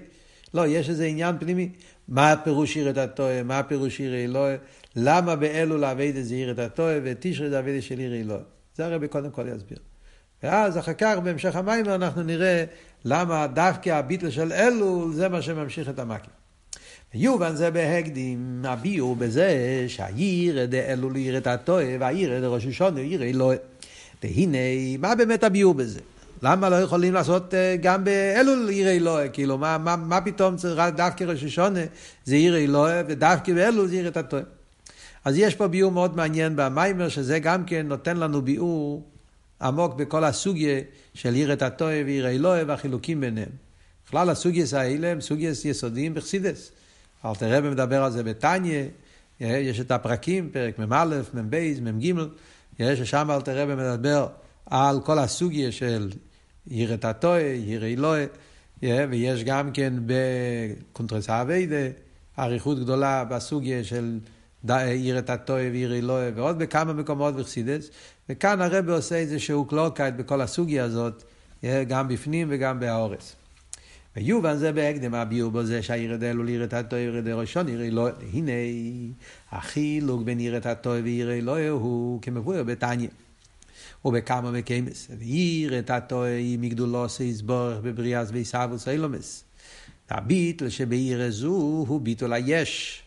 לא, יש איזה עניין פנימי. מה הפירוש עיר את הטועה? מה הפירוש עיר אלוהים? למה באלו לאביידה זה עיר את הטועה ותשרי זה אביידה של עיר אלוהי. זה הרבי קודם כל יסביר. ואז אחר כך בהמשך המים אנחנו נראה למה דווקא הביטל של אלו זה מה שממשיך את המקים. יובן זה בהקדים, הביאו בזה שהעיר דאלו לעיר את הטועה והעיר דראש השונה עיר אלוהי. והנה, מה באמת הביאו בזה? למה לא יכולים לעשות אה, גם באלול עיר אלוהי? כאילו, מה, מה, מה פתאום צריך דווקא ראש השונה זה עיר אלוהי ודווקא באלול זה עיר את הטועה? אז יש פה ביאור מאוד מעניין במיימר, שזה גם כן נותן לנו ביאור עמוק בכל הסוגיה של עיר את הטועה ועיר אלוהי והחילוקים ביניהם. בכלל הסוגיות האלה הם סוגיות יסודיים בחסידות. אלטער רבי מדבר על זה בתניא, יש את הפרקים, פרק מ"א, מ"ב, מ"ג, ששם אלטער רבי מדבר על כל הסוגיה של יראה תתאה, יראה עילאה, ויש גם כן בקונטרס העבודה, אריכות גדולה בסוגיה של יראה תתאה ויראה עילאה, ועוד בכמה מקומות בחסידות, וכאן הרב עושה איזשהו קלאָרקייט בכל הסוגיה הזאת, גם בפנים וגם באורס. ויובן זה בהקדם הביאו בו זה שהעיר את אלו לירת התויר דראשון ירא לא, הנה החילוק בין ירת התויר וירא לא הוא כמבואר בתניא. ובכמה מקיימס. ויראת התויר היא מגדולו סייסבורך בבריאס ויסבוס אילומס. הביטל שבעיר זו הוא ביטול היש.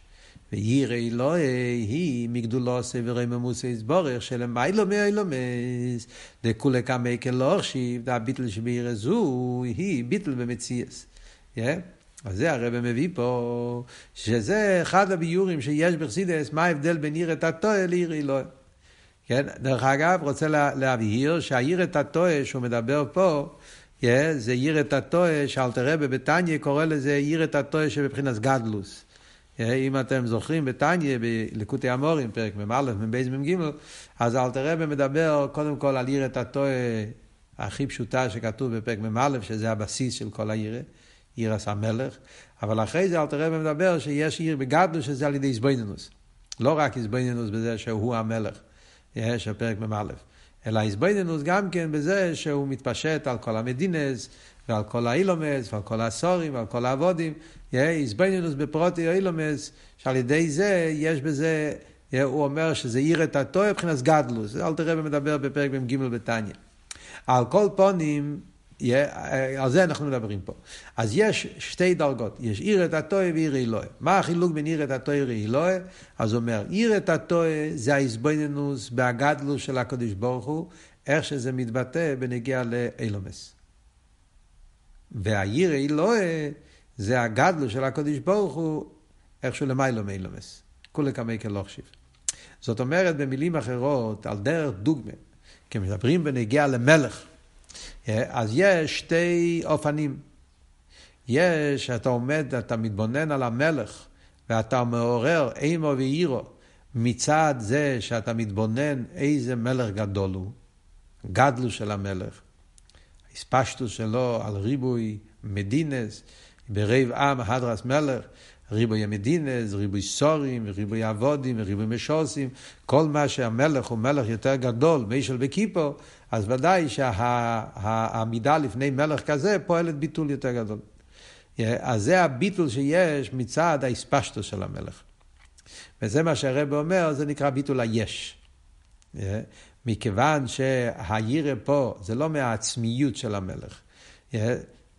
ועיר אלוהי היא מגדולוסי ורממוסי יסבורך שלמיילו מאילומס דכולי קמי כלורשיב הביטל שבעיר זו היא ביטל במציאס. אז זה הרב מביא פה, שזה אחד הביורים שיש בחסידס, מה ההבדל בין עיר את הטועה לעיר אלוהי. כן? דרך אגב, רוצה לה, להבהיר שהעיר את הטועה שהוא מדבר פה, yeah, זה עיר את הטועה, שאלתר רבי בתניא קורא לזה עיר את הטועה שבבחינת גדלוס. אם אתם זוכרים בתניא, בלקוטי המורים, פרק מ"א, מ"ב, מ"ג, אז אלתר רבי מדבר קודם כל על עיר את הטועה הכי פשוטה שכתוב בפרק מ"א, שזה הבסיס של כל העיר, עיר עשה מלך, אבל אחרי זה אלתר רבי מדבר שיש עיר בגדלוס שזה על ידי איזבנינוס. לא רק איזבנינוס בזה שהוא המלך. יש הפרק מ"א. אלא איזבנינוס גם כן בזה שהוא מתפשט על כל המדינס, ועל כל האילומס, ועל כל הסורים, ועל כל העבודים. איזבנינוס בפרוטי אילומס, שעל ידי זה יש בזה, הוא אומר שזה עיר את הטועה מבחינת גדלוס. אל תראה ומדבר בפרק מ"ג בתניא. על כל פונים, אה, על זה אנחנו מדברים פה. אז יש שתי דרגות, יש עיר את הטועה ועיר אלוהי. מה החילוק בין עיר את הטועה ועיר אלוהי? אז הוא אומר, עיר את הטועה זה האיזבנינוס בהגדלוס של הקדוש ברוך הוא, איך שזה מתבטא בנגיע לאילומס. והעיר אלוהי זה הגדלוס של הקדוש ברוך הוא, איכשהו למיילו מאילומס. כולי כמי כלוכשיב. זאת אומרת, במילים אחרות, על דרך דוגמה, כמדברים בנגיע למלך, אז יש שתי אופנים. יש, אתה עומד, אתה מתבונן על המלך, ואתה מעורר אימו ואירו, מצד זה שאתה מתבונן איזה מלך גדול הוא, גדלו של המלך, התפשטות שלו על ריבוי מדינות, ברוב עם הדרת מלך, ריבוי המדינות, ריבוי שרים, ריבוי עבדים, ריבוי משרתים, כל מה שהמלך הוא מלך יותר גדול, מושל בכיפה, אז ודאי שהעמידה לפני מלך כזה פועלת ביטול יותר גדול. אז זה הביטול שיש מצד ההתפשטות של המלך. וזה מה שהרב אומר, זה נקרא ביטול היש. מכיוון שהירא פה זה לא מהעצמיות של המלך,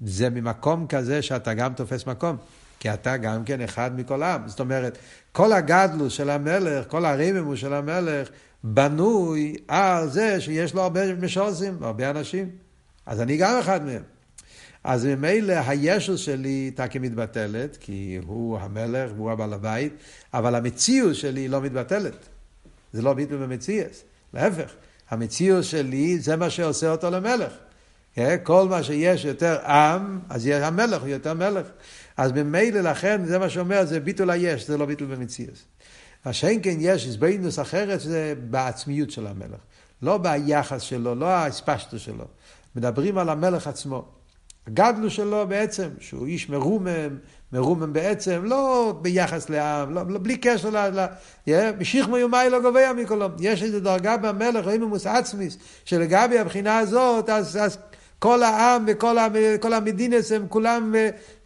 זה ממקום כזה שאתה גם תופס מקום. כי אתה גם כן אחד מכל העם. זאת אומרת, כל הגדלוס של המלך, כל הרממו של המלך, בנוי על זה שיש לו הרבה משוזים, הרבה אנשים. אז אני גם אחד מהם. אז ממילא הישוס שלי תקי מתבטלת, כי הוא המלך והוא הבעל הבית, אבל המציאות שלי לא מתבטלת. זה לא ביטוי במציאות, להפך. המציאות שלי זה מה שעושה אותו למלך. כן? כל מה שיש יותר עם, אז יהיה המלך יותר מלך. אז ממילא לכן, זה מה שאומר, זה ביטול היש, זה לא ביטול במציאות. מה שאין כן יש הסבינוס אחרת, זה בעצמיות של המלך. לא ביחס שלו, לא האספשטו שלו. מדברים על המלך עצמו. הגדלו שלו בעצם, שהוא איש מרומם, מרומם בעצם, לא ביחס לעם, לא, לא, בלי קשר ל... ל משיך מיומי לא גובע מכלום. יש איזו דרגה במלך, רואים ממוס עצמיס, שלגבי הבחינה הזאת, אז, אז כל העם וכל המדינס הם כולם,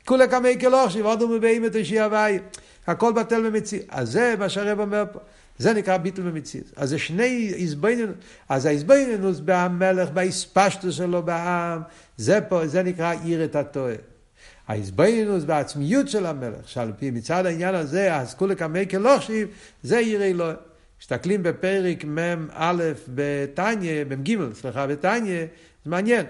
כולה כמי כלוכשי, ועוד הוא מבאים את אישי הוואי. הכל בטל במציא. אז זה מה שהרב אומר פה. זה נקרא ביטל במציא. אז זה שני איזבנינוס. אז האיזבנינוס במלך, באספשטו שלו בעם, זה פה, זה נקרא עיר את הטועה. האיזבנינוס בעצמיות של המלך, שעל פי מצד העניין הזה, אז כולה כמי כלוכשי, זה עיר אלוהי. מסתכלים בפרק מ"א בתניא, מ"ג, סליחה, בתניא, זה מעניין.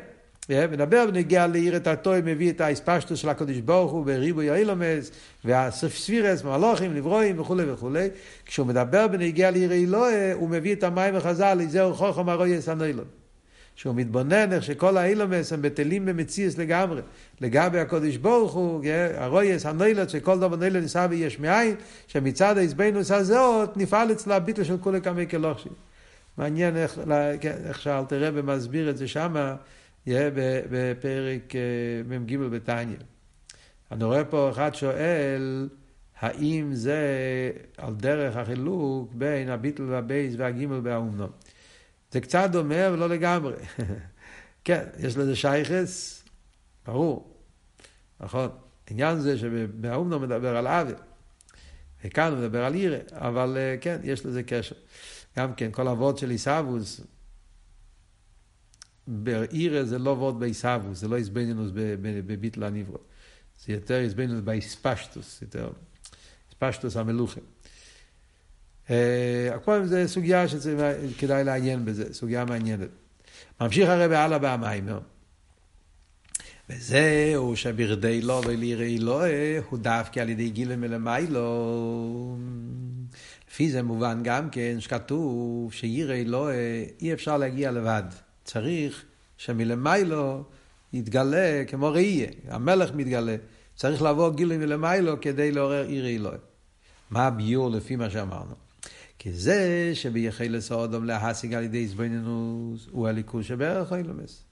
מדבר בנגיע לעיר את הטוי, מביא את האספשטוס של הקדוש ברוך הוא בריבוי האילומס, והספירס, מלוכים, לברואים וכולי וכולי. כשהוא מדבר בנגיע לעיר אלוהי, הוא מביא את המים החז"ל, זהו חוכם הרויס הנוילון. שהוא מתבונן איך שכל האילומס הם בטלים במציאס לגמרי. לגבי הקודש ברוך הוא, הרויס, הנוילת, שכל דבר נוילת ניסה ביש מאין, שמצד העזבנוס הזאת נפעל אצלה הביטל של כולי כמי כלוכשי. מעניין איך, כן, איך שאלתר רבי מסביר את זה שמה. יהיה בפרק אה, מ"ג בתניא. אני רואה פה אחד שואל, האם זה על דרך החילוק בין הביטל והבייס והגימל והאומנו. זה קצת דומה, אבל לא לגמרי. כן, יש לזה שייכס, ברור. נכון? העניין זה שבאומנו מדבר על עוול, וכאן הוא מדבר על עירה, אבל אה, כן, יש לזה קשר. גם כן, כל הוורד של עיסאוווס, בעירה זה לא וורד בעיסאוווס, זה לא איזבנינוס בביטל הניברו. זה יותר איזבנינוס באיספשטוס, יותר איספשטוס המלוכה. הכל זה סוגיה שכדאי לעיין בזה, סוגיה מעניינת. ממשיך הרב הלאה במיימר. וזהו שברדי לו וליראי לו הוא דווקא על ידי גילה מלמיילו. לפי זה מובן גם כן שכתוב שיראי לו אי אפשר להגיע לבד. צריך שמלמיילו יתגלה כמו ראייה, המלך מתגלה. צריך לבוא גילה מלמיילו כדי לעורר יראי לו. מה הביור לפי מה שאמרנו? כי זה שביחילס האודום להשיג על ידי זבנינוס הוא הליכוז שבערך אילומס.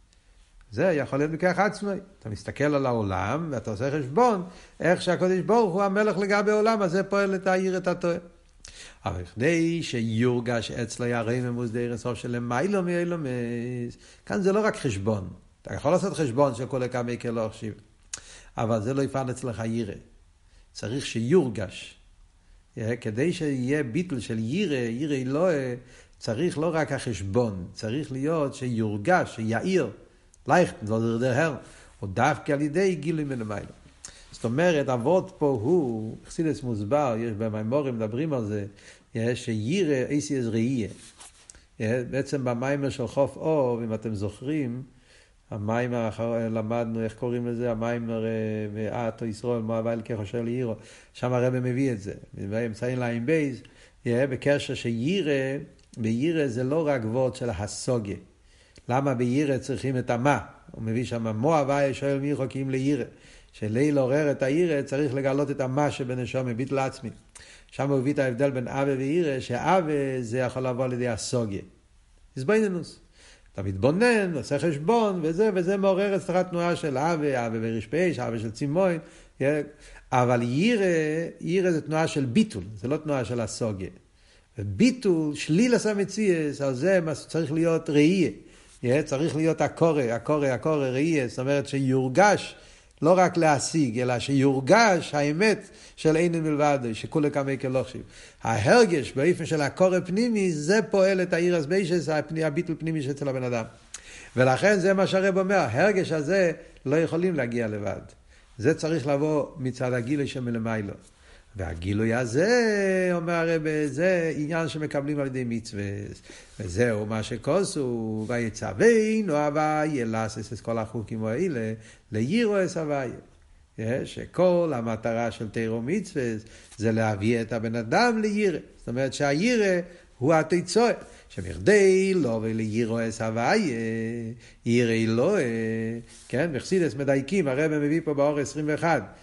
זה יכול להיות בכך עצמי. אתה מסתכל על העולם ואתה עושה חשבון איך שהקדוש ברוך הוא המלך לגבי העולם, אז זה פועל לתאיר את הטועה. אבל כדי שיורגש אצלו ירי ממוס דרך סוף של למיילו מאילומס, כאן זה לא רק חשבון. אתה יכול לעשות חשבון של כל כמה יקר לא החשיב, אבל זה לא יפעל אצלך ירא. צריך שיורגש. כדי שיהיה ביטל של יירא, יירא אלוהה, צריך לא רק החשבון, צריך להיות שיורגש, שיעיר, לייכט, לא דרדר, או דווקא על ידי גילוי מלמיילו. זאת אומרת, אבות פה הוא, חסידס מוסבר, יש במימורים מדברים על זה, יש שיירא אייסי אז ראייה. בעצם במיימר של חוף אור, אם אתם זוכרים, המים האחרון, למדנו, איך קוראים לזה? המים מעט או ישראל, מואב אל כחושר לעירו. שם הרב מביא את זה. באמצעים לעין בייז, בקשר שירא, בירא זה לא רק וורד של הסוגיה. למה בירא צריכים את המה? הוא מביא שם מואב אל שואל מי חוקים לירא. שליל עורר את הירא צריך לגלות את המה שבנשום מביט לעצמי. שם הוא הביא את ההבדל בין אבה וירא, שאבה זה יכול לבוא על ידי הסוגיה. הסביננוס. אתה מתבונן, עושה חשבון, וזה, וזה מעורר אצלך תנועה של אבה, אבה ורשפש, אבה של צימון, אבל יירא, יירא זה תנועה של ביטול, זה לא תנועה של הסוגיה. וביטול, שליל עשה מציאס, על זה צריך להיות ראייה. צריך להיות הקורא, הקורא, הקורא, ראייה, זאת אומרת שיורגש לא רק להשיג, אלא שיורגש האמת של אין מלבד, שכולי כמי כלוכשיב. ההרגש באופן של הקורא פנימי, זה פועל את העיר הסביישס, הביטול פנימי שאצל הבן אדם. ולכן זה מה שהרב אומר, ההרגש הזה לא יכולים להגיע לבד. זה צריך לבוא מצד הגילוי שמלמיילו. והגילוי הזה, אומר הרב, זה עניין שמקבלים על ידי מצווה. וזהו מה שכוסו, ויצווינו הוויה, לעשות את כל החוקים האלה, לירו אס הוויה. שכל המטרה של תירו מצווה זה להביא את הבן אדם לירא. זאת אומרת שהירא הוא התיצוע. שמכדי לא ולירו אס הוויה, ירא לא, כן, וחסידס מדייקים, הרב מביא פה באור 21,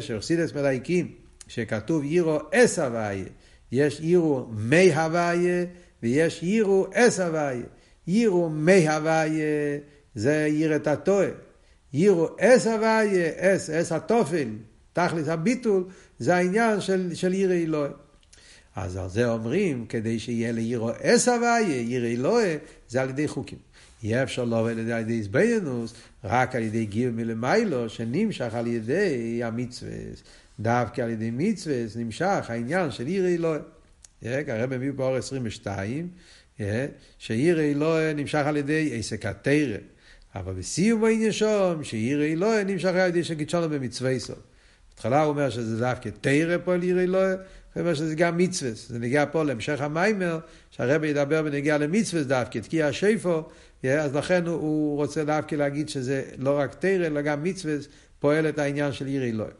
שחסידס מדייקים. שכתוב יירו אס הוויה. יש יירו מי הוויה ויש יירו אס הוויה. יירו מי הוויה זה יירת הטועה. יירו אס הוויה, אס, אס התופל, תכלס הביטול, זה העניין של, של יירי אלוהי. אז על זה אומרים, כדי שיהיה לירו אס הוויה, יירי אלוהי, זה על ידי חוקים. יהיה אפשר לא על ידי איזבנינוס, רק על ידי גיר מלמיילו, שנמשך על ידי המצווה. דווקא על ידי מצווה נמשך העניין של עיר אלוהי. הרב מביא באור 22, שעיר אלוהי נמשך על ידי עסק התרא. אבל בסיום העניין שם, שעיר אלוהי נמשך על ידי שגידשנו במצווה סוף. בהתחלה הוא אומר שזה דווקא תרא פה על עיר אלוהי, הוא אומר שזה גם מצווה. זה נגיע פה להמשך המיימר, שהרב ידבר בנגיע למצווה דווקא, תקיע השיפו, אז לכן הוא רוצה דווקא להגיד שזה לא רק תרא, אלא גם מצווה, פועל את העניין של עיר אלוהי.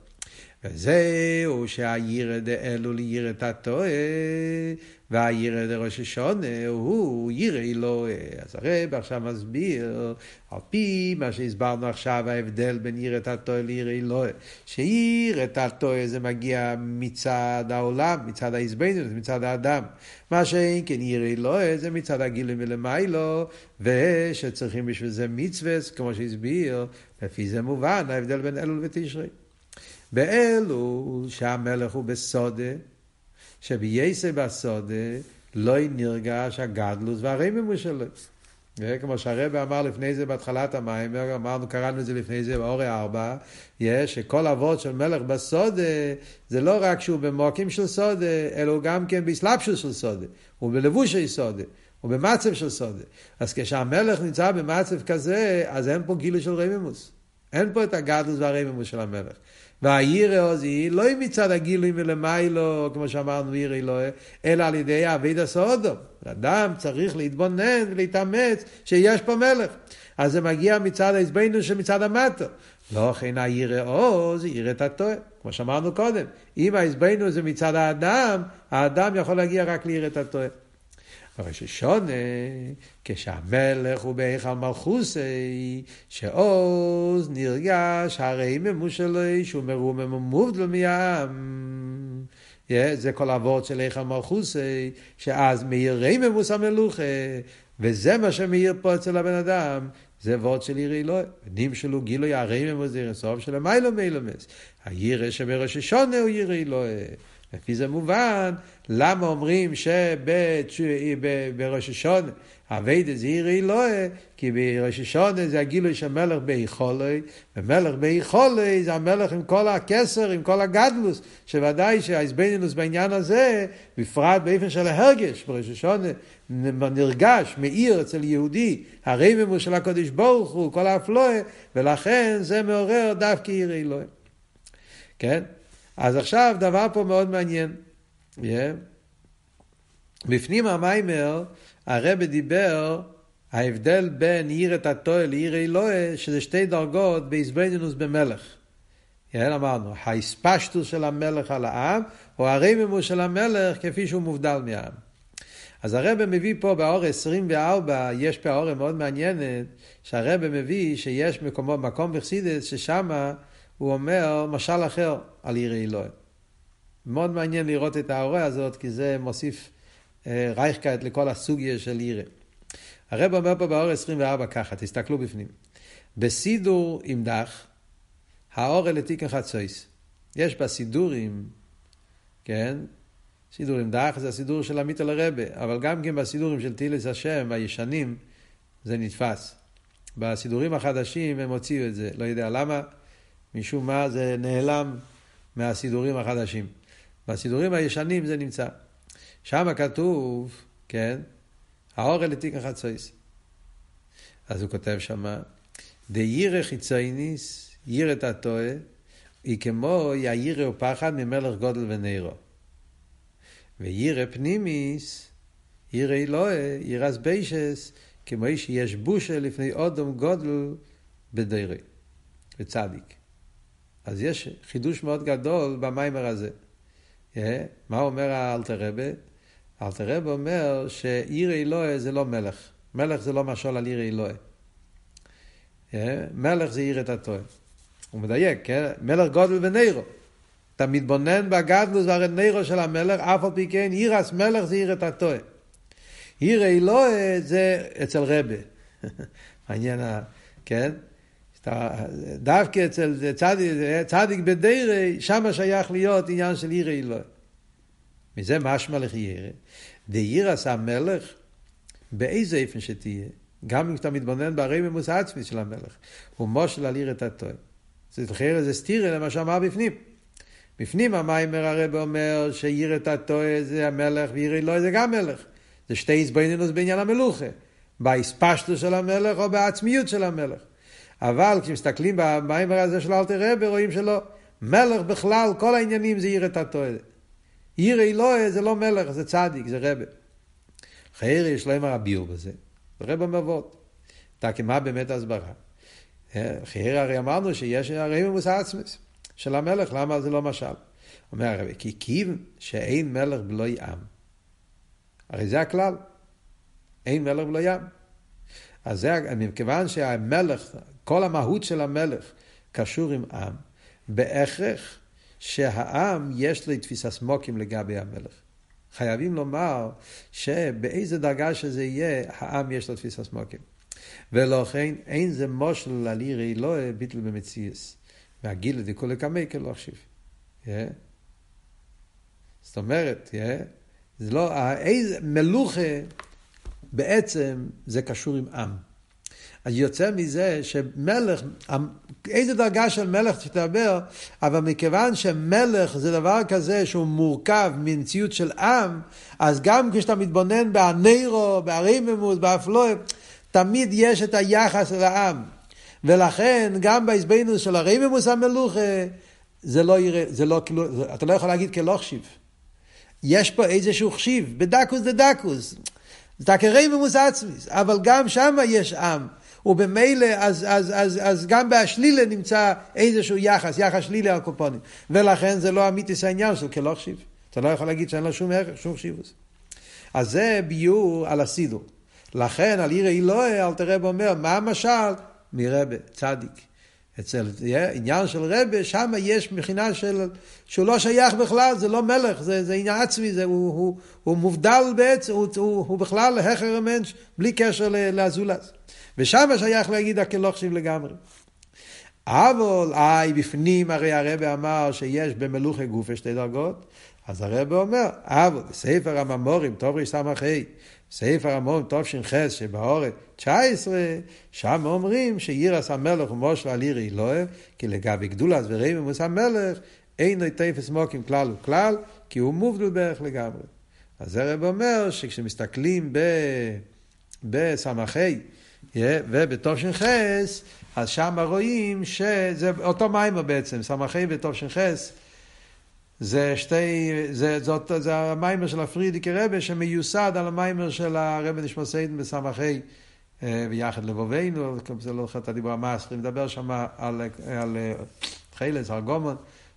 וזהו שהירא דאלו לירא תתוה, והירא דראש השונה הוא ירא אלוהי. אז הרב עכשיו מסביר, על פי מה שהסברנו עכשיו, ההבדל בין ירא תתוה לירא אלוהי. שירא תתוה זה מגיע מצד העולם, מצד העזבנות, מצד האדם. מה שאין כן ירא אלוהי זה מצד הגילוי מלמיילו, ושצריכים בשביל זה מצווה, כמו שהסביר, לפי זה מובן ההבדל בין אלול ותשרי. באלו שהמלך הוא בסודה, שבייסי בסודה לא נרגש הגדלוס והרממו שלו. כמו שהרבא אמר לפני זה בהתחלת המים, אמרנו, קראנו את זה לפני זה באורי ארבע, שכל אבות של מלך בסודה, זה לא רק שהוא במוקים של סודה, אלא הוא גם כן באסלאפשוס של סודה, הוא בלבושי סודה. הוא במצב של סודה. אז כשהמלך נמצא במצב כזה, אז אין פה גילוי של רמימוס. אין פה את הגדלוס והרמימוס של המלך. והעיר עוזי לא מצד הגילוי מלמיילו, כמו שאמרנו, עיר אלוהי, אלא על ידי אביד הסעודו. אדם צריך להתבונן ולהתאמץ שיש פה מלך. אז זה מגיע מצד העזבנו שמצד המטו. לא כן העיר עוז, עיר את הטועה, כמו שאמרנו קודם. אם העזבנו זה מצד האדם, האדם יכול להגיע רק לעיר את הטועה. ראש השונה, כשהמלך הוא בהיכל מלכוסי, שעוז נרגש הרי ממושלוי שהוא מרומם ומובדל מהעם. זה כל אבות של היכל מלכוסי, שאז מאירי ממוס המלוכה, וזה מה שמאיר פה אצל הבן אדם, זה וורד של עירי אלוהי. נמשלו גילוי הרי ממוס זה סוף של המיילו מיילומס. הירא שבראש השונה הוא עירי אלוהי. לפי זה מובן למה אומרים שבראש השונה אביידה זה עיר אלוהי, כי בראש השונה זה הגילוי של מלך ביכולי, ומלך ביכולי זה המלך עם כל הכסר, עם כל הגדלוס, שוודאי שהאיזבנינוס בעניין הזה, בפרט באופן של ההרגש, בראש השונה נרגש, מאיר אצל יהודי, הרממו של הקודש ברוך הוא, כל האפלואה, ולכן זה מעורר דווקא עיר אלוהי. כן? אז עכשיו דבר פה מאוד מעניין. Yeah. בפנים המיימר הרב דיבר ההבדל בין עיר את הטועה לעיר אלוהה, שזה שתי דרגות באיזבנינוס במלך. Yeah, אמרנו, האספשטוס של המלך על העם, או הרממו של המלך כפי שהוא מובדל מהעם. אז הרב מביא פה באור 24, יש פה האור מאוד מעניינת, שהרב מביא שיש מקומו, מקום בחסידס, ששם הוא אומר משל אחר על עיר אלוהים. מאוד מעניין לראות את ההורה הזאת, כי זה מוסיף אה, רייכקייט לכל הסוגיה של עירה. הרב אומר פה באור 24 ככה, תסתכלו בפנים. בסידור עם דח, האור לתיקן חצויס. יש בסידורים, כן? סידור עם דח זה הסידור של עמית אל הרבה, אבל גם כן בסידורים של טילס השם, הישנים, זה נתפס. בסידורים החדשים הם הוציאו את זה, לא יודע למה, משום מה זה נעלם מהסידורים החדשים. בסידורים הישנים זה נמצא. שם כתוב, כן, האורל לתיקה חצויס. אז הוא כותב שמה, דיירא חיצייניס, יירא תתוה, היא כמו יאירא ופחד ממלך גודל ונירו. ויירא פנימיס, יירא אלוהה, יירס ביישס, כמו שיש בושה לפני אודום גודל בדירי, בצדיק. אז יש חידוש מאוד גדול במיימר הזה. אה? מה אומר האלתר רבה? האלתר רבה אומר שעיר אלוהה זה לא מלך. מלך זה לא משול על עיר אלוהה. אה? מלך זה עיר את הטועה. הוא מדייק, כן? מלך גודל ונירו. אתה מתבונן בגדלוס והרנירו של המלך, אף על פי כן עירס מלך זה עיר את הטועה. עיר אלוהה זה אצל רבה. מעניין, כן? דווקא אצל צדיק, צדיק בדירי, שם שייך להיות עניין של עיר אלוהי. מזה משמע לחיירה. דעירס המלך, באיזה איפן שתהיה, גם אם אתה מתבונן בהרי ממוס העצמי של המלך, הוא מושל על עיר את הטועה. זה תחיירה זה סטירה למה שאמר בפנים. בפנים המיימר הרב אומר שעיר את הטועה זה המלך ועיר אלוהי זה גם מלך. זה שתי איזבנינוס בעניין המלוכה. באספשטו של המלך או בעצמיות של המלך. אבל כשמסתכלים במיימר הזה של אלתר רבי, רואים שלא. מלך בכלל, כל העניינים זה עיר את התועלת. עיר אלוהי זה לא מלך, זה צדיק, זה רבי. חייר יש להם הביור בזה. רבי מבואות. תקי, מה באמת ההסברה? אה, חייר הרי אמרנו שיש הרי ממוס עצמס של המלך, למה זה לא משל? אומר הרבי, כי כיוון שאין מלך בלוי עם. הרי זה הכלל. אין מלך בלוי עם. אז זה, מכיוון שהמלך, כל המהות של המלך קשור עם עם, בהכרח שהעם יש לו תפיסה סמוקים לגבי המלך. חייבים לומר שבאיזה דרגה שזה יהיה, העם יש לו תפיסה סמוקים. ולכן אין זה מושל עיר אלוהי ביטל במציאס. והגיל דכולי קמי כלא החשיב. זאת אומרת, זה לא, איזה מלוכה בעצם זה קשור עם עם. אז יוצא מזה שמלך, איזה דרגה של מלך תדבר, אבל מכיוון שמלך זה דבר כזה שהוא מורכב ממציאות של עם, אז גם כשאתה מתבונן באנירו, באריממוס, באפלואי, תמיד יש את היחס אל העם. ולכן גם בהזבנות של הריממוס המלוכה, זה לא יראה, זה לא כאילו, אתה לא יכול להגיד כלא יש פה איזשהו חשיב, בדקוס דה דקוס. זה כריממוס עצמיס, אבל גם שם יש עם. ובמילא, אז, אז, אז, אז גם בהשלילה נמצא איזשהו יחס, יחס שלילי על קופונים. ולכן זה לא אמיתיס העניין שלו כלא חשיב. אתה לא יכול להגיד שאין לו שום ערך, שום חשיבוס. אז זה ביור על הסידור. לכן על עיר אלוהי, אל תראה אומר, מה המשל? מרבה, צדיק. אצל עניין של רבה, שם יש מבחינה של, שהוא לא שייך בכלל, זה לא מלך, זה, זה עניין עצמי, זה, הוא, הוא, הוא מובדל בעצם, הוא, הוא, הוא בכלל החר המנש, בלי קשר לאזולס. ושם שייך להגיד הכלוכשיב לגמרי. אבל, איי, בפנים הרי הרבה אמר שיש במלוכי גופה שתי דרגות, אז הרבה אומר, אבל בספר הממורים, טוב סמכי, ספר המום תש"ח שבאורת 19, שם אומרים שירס המלך ומושל על עיר אלוהי, כי לגבי גדולת ורמימוס המלך, אין תפס מוקים כלל וכלל, כי הוא מובדל בערך לגמרי. אז הרב אומר שכשמסתכלים בסמכי ובתש"ח, אז שם רואים שזה אותו מיימר בעצם, סמכי ותש"ח. זה שתי, זה, זאת, זה המיימר של הפרידיקי רבה שמיוסד על המיימר של הרבי נשמע סיידן בסמכי ויחד אה, לבבינו, זה לא חטא דיבור המאס, אני מדבר שם על, על אה, חילס, על גומון,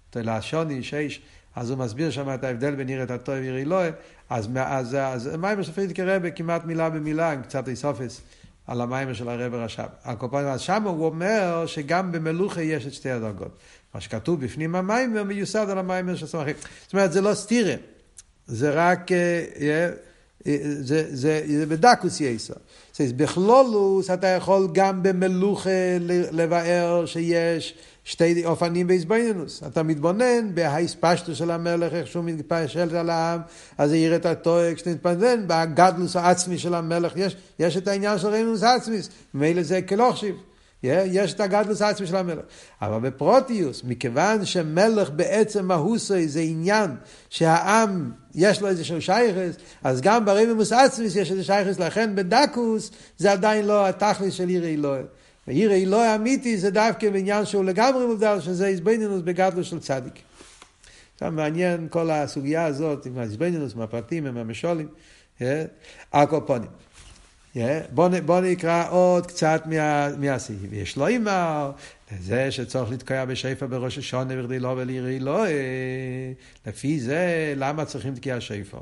תלה שוני, שש, אז הוא מסביר שם את ההבדל בין עירת הטוב ועיר אלוהי, אז, אז, אז המיימר של פרידיקי רבה כמעט מילה במילה, עם קצת איסופס. על המיימר של הרב רש"ב. על כל פנים, אז שם הוא אומר שגם במלוכה יש את שתי הדרגות. מה שכתוב בפנים המיימר מיוסד על המיימר של סמכים. זאת אומרת, זה לא סטירה, זה רק, אה, אה, אה, זה, זה, זה בדקוס יסר. בכלולוס אתה יכול גם במלוכה לבאר שיש שתי אופנים בהסבינינוס. אתה מתבונן בהספשטו של המלך, איך שהוא מתפשט על העם, אז יראה את הטועה, כשאתה מתבונן בגדלוס העצמי של המלך, יש, יש את העניין של רינוס עצמיס, ממילא זה כלוכשיב. יש את הגדלוס העצמי של המלך. אבל בפרוטיוס, מכיוון שמלך בעצם מהוסוי זה עניין שהעם יש לו איזשהו שייכס, אז גם ברמימוס עצמיס יש איזה שייכס, לכן בדקוס זה עדיין לא התכלס של עיר אלוהי. ועיר אלוהי אמיתי זה דווקא בעניין שהוא לגמרי מובדל, שזה איזבנינוס בגדלוס של צדיק. עכשיו מעניין כל הסוגיה הזאת עם האיזבנינוס, עם הפרטים, עם המשולים, הקופונים. בואו נקרא עוד קצת מהסעיף. יש לו אימר, זה שצריך לתקוע בשפע בראש השונה וכדי לא ולעירי לא, לפי זה למה צריכים תקיע שפע?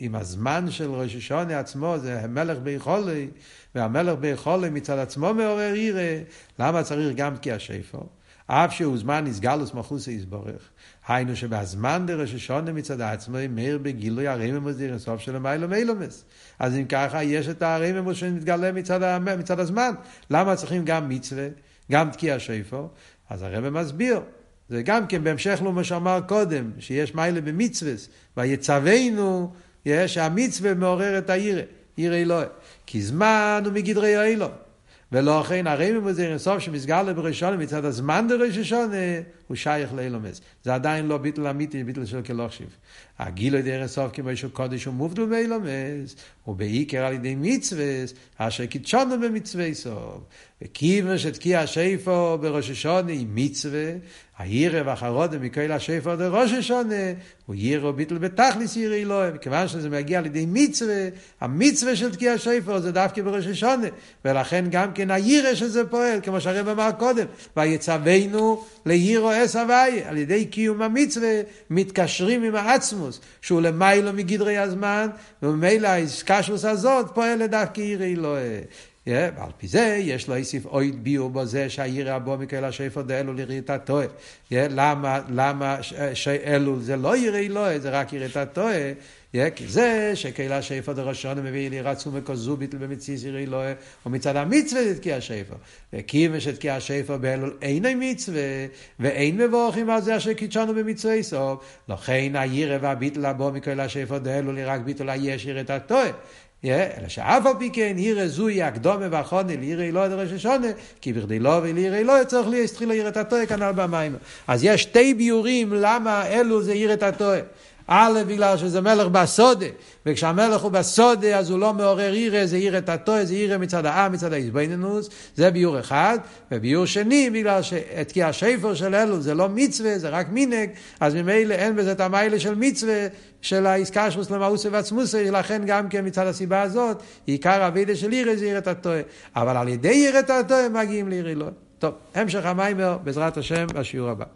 אם הזמן של ראש השונה עצמו זה המלך ביכולי, והמלך ביכולי מצד עצמו מעורר עירה, למה צריך גם תקיע שפע? אף שהוא זמן נסגלוס מחוסי יסבורך. היינו שבזמן דרש השונה מצד עצמו, מאיר בגילוי הרממוס דיר סוף של המיילו מיילומס. אז אם ככה, יש את הרממוס שמתגלה מצד, מצד הזמן. למה צריכים גם מצווה, גם תקיע שיפו? אז הרב מסביר. זה גם כן בהמשך למה שאמר קודם, שיש מיילה במצווה, ויצווינו, שהמצווה מעורר את העירה, עירה אלוהי. כי זמן הוא מגדרי האלוהי. ולא אכן הרי ממוזר אינסוף שמסגר בראשון מצד הזמן דראש השונה הוא שייך לאילומס. זה עדיין לא ביטל אמיתי, ביטל של כלוכשיב. הגילוי דרך אינסוף כמו אישו קודש הוא מובדל באילומס, ובעיקר על ידי מצווה, אשר קידשונו במצווה סוף. וכיוון שתקיע השיפו בראש השונה היא מצווה, העירה והחרודם מכל השיפו דראש השונה, הוא עירה ביטל בתכליס עירה אלוהים. מכיוון שזה מגיע על ידי מצווה, המצווה של תקיע השיפו זה דווקא בראש השונה. ולכן גם כן העירה שזה פועל, כמו שהרב אמר קודם, ויצווינו לעירו אס הוואי, על ידי קיום המצווה מתקשרים עם העצמוס, שהוא למיילו מגדרי הזמן, וממילא האיסקשוס הזאת פועל דווקא עירה אלוהים. ועל פי זה יש לו איסיף אויד ביור בו זה שהעיר הבו מכל השפר דאלו לראית הטועה. למה, למה אלול זה לא ירא אלוהי, זה רק יראת הטועה? כי זה שקהילה שיפו דרשונה מביא לי רצו מקוזו ביטל במציס ירי לא, ומצד המצווה זה תקיע שיפו. וכיוון שתקיע שיפו באלול אין מצווה, ואין מבורכים על זה אשר קידשנו במצווה סוף. לכן הירא והביטל הבא מקהילה שיפו דאלול רק ביטל הישיר את הטועה. אלא שאף על פי כן הירא זוהי הקדומה והחונה לירא לא דרש השונה, כי בכדי לא ולירא לא צריך להסתחיל לירא את הטועה כנ"ל במים. אז יש שתי ביורים למה אלו זה ירא את הטועה. א', בגלל שזה מלך בסודה, וכשהמלך הוא בסודה אז הוא לא מעורר עירה, זה עירה תתוה, זה עירה מצד העם, מצד ההזבנינוס, זה ביור אחד, וביור שני, בגלל שתקיע השפר של אלו זה לא מצווה, זה רק מינג, אז ממילא אין בזה את המיילה של מצווה, של האיסקשרוס למאוסי ועצמוסי, לכן גם כן מצד הסיבה הזאת, עיקר הווידה של עירה זה עירה תתוה, אבל על ידי עירה תתוה מגיעים לעירה לא. טוב, המשך המיימר, בעזרת השם, בשיעור הבא.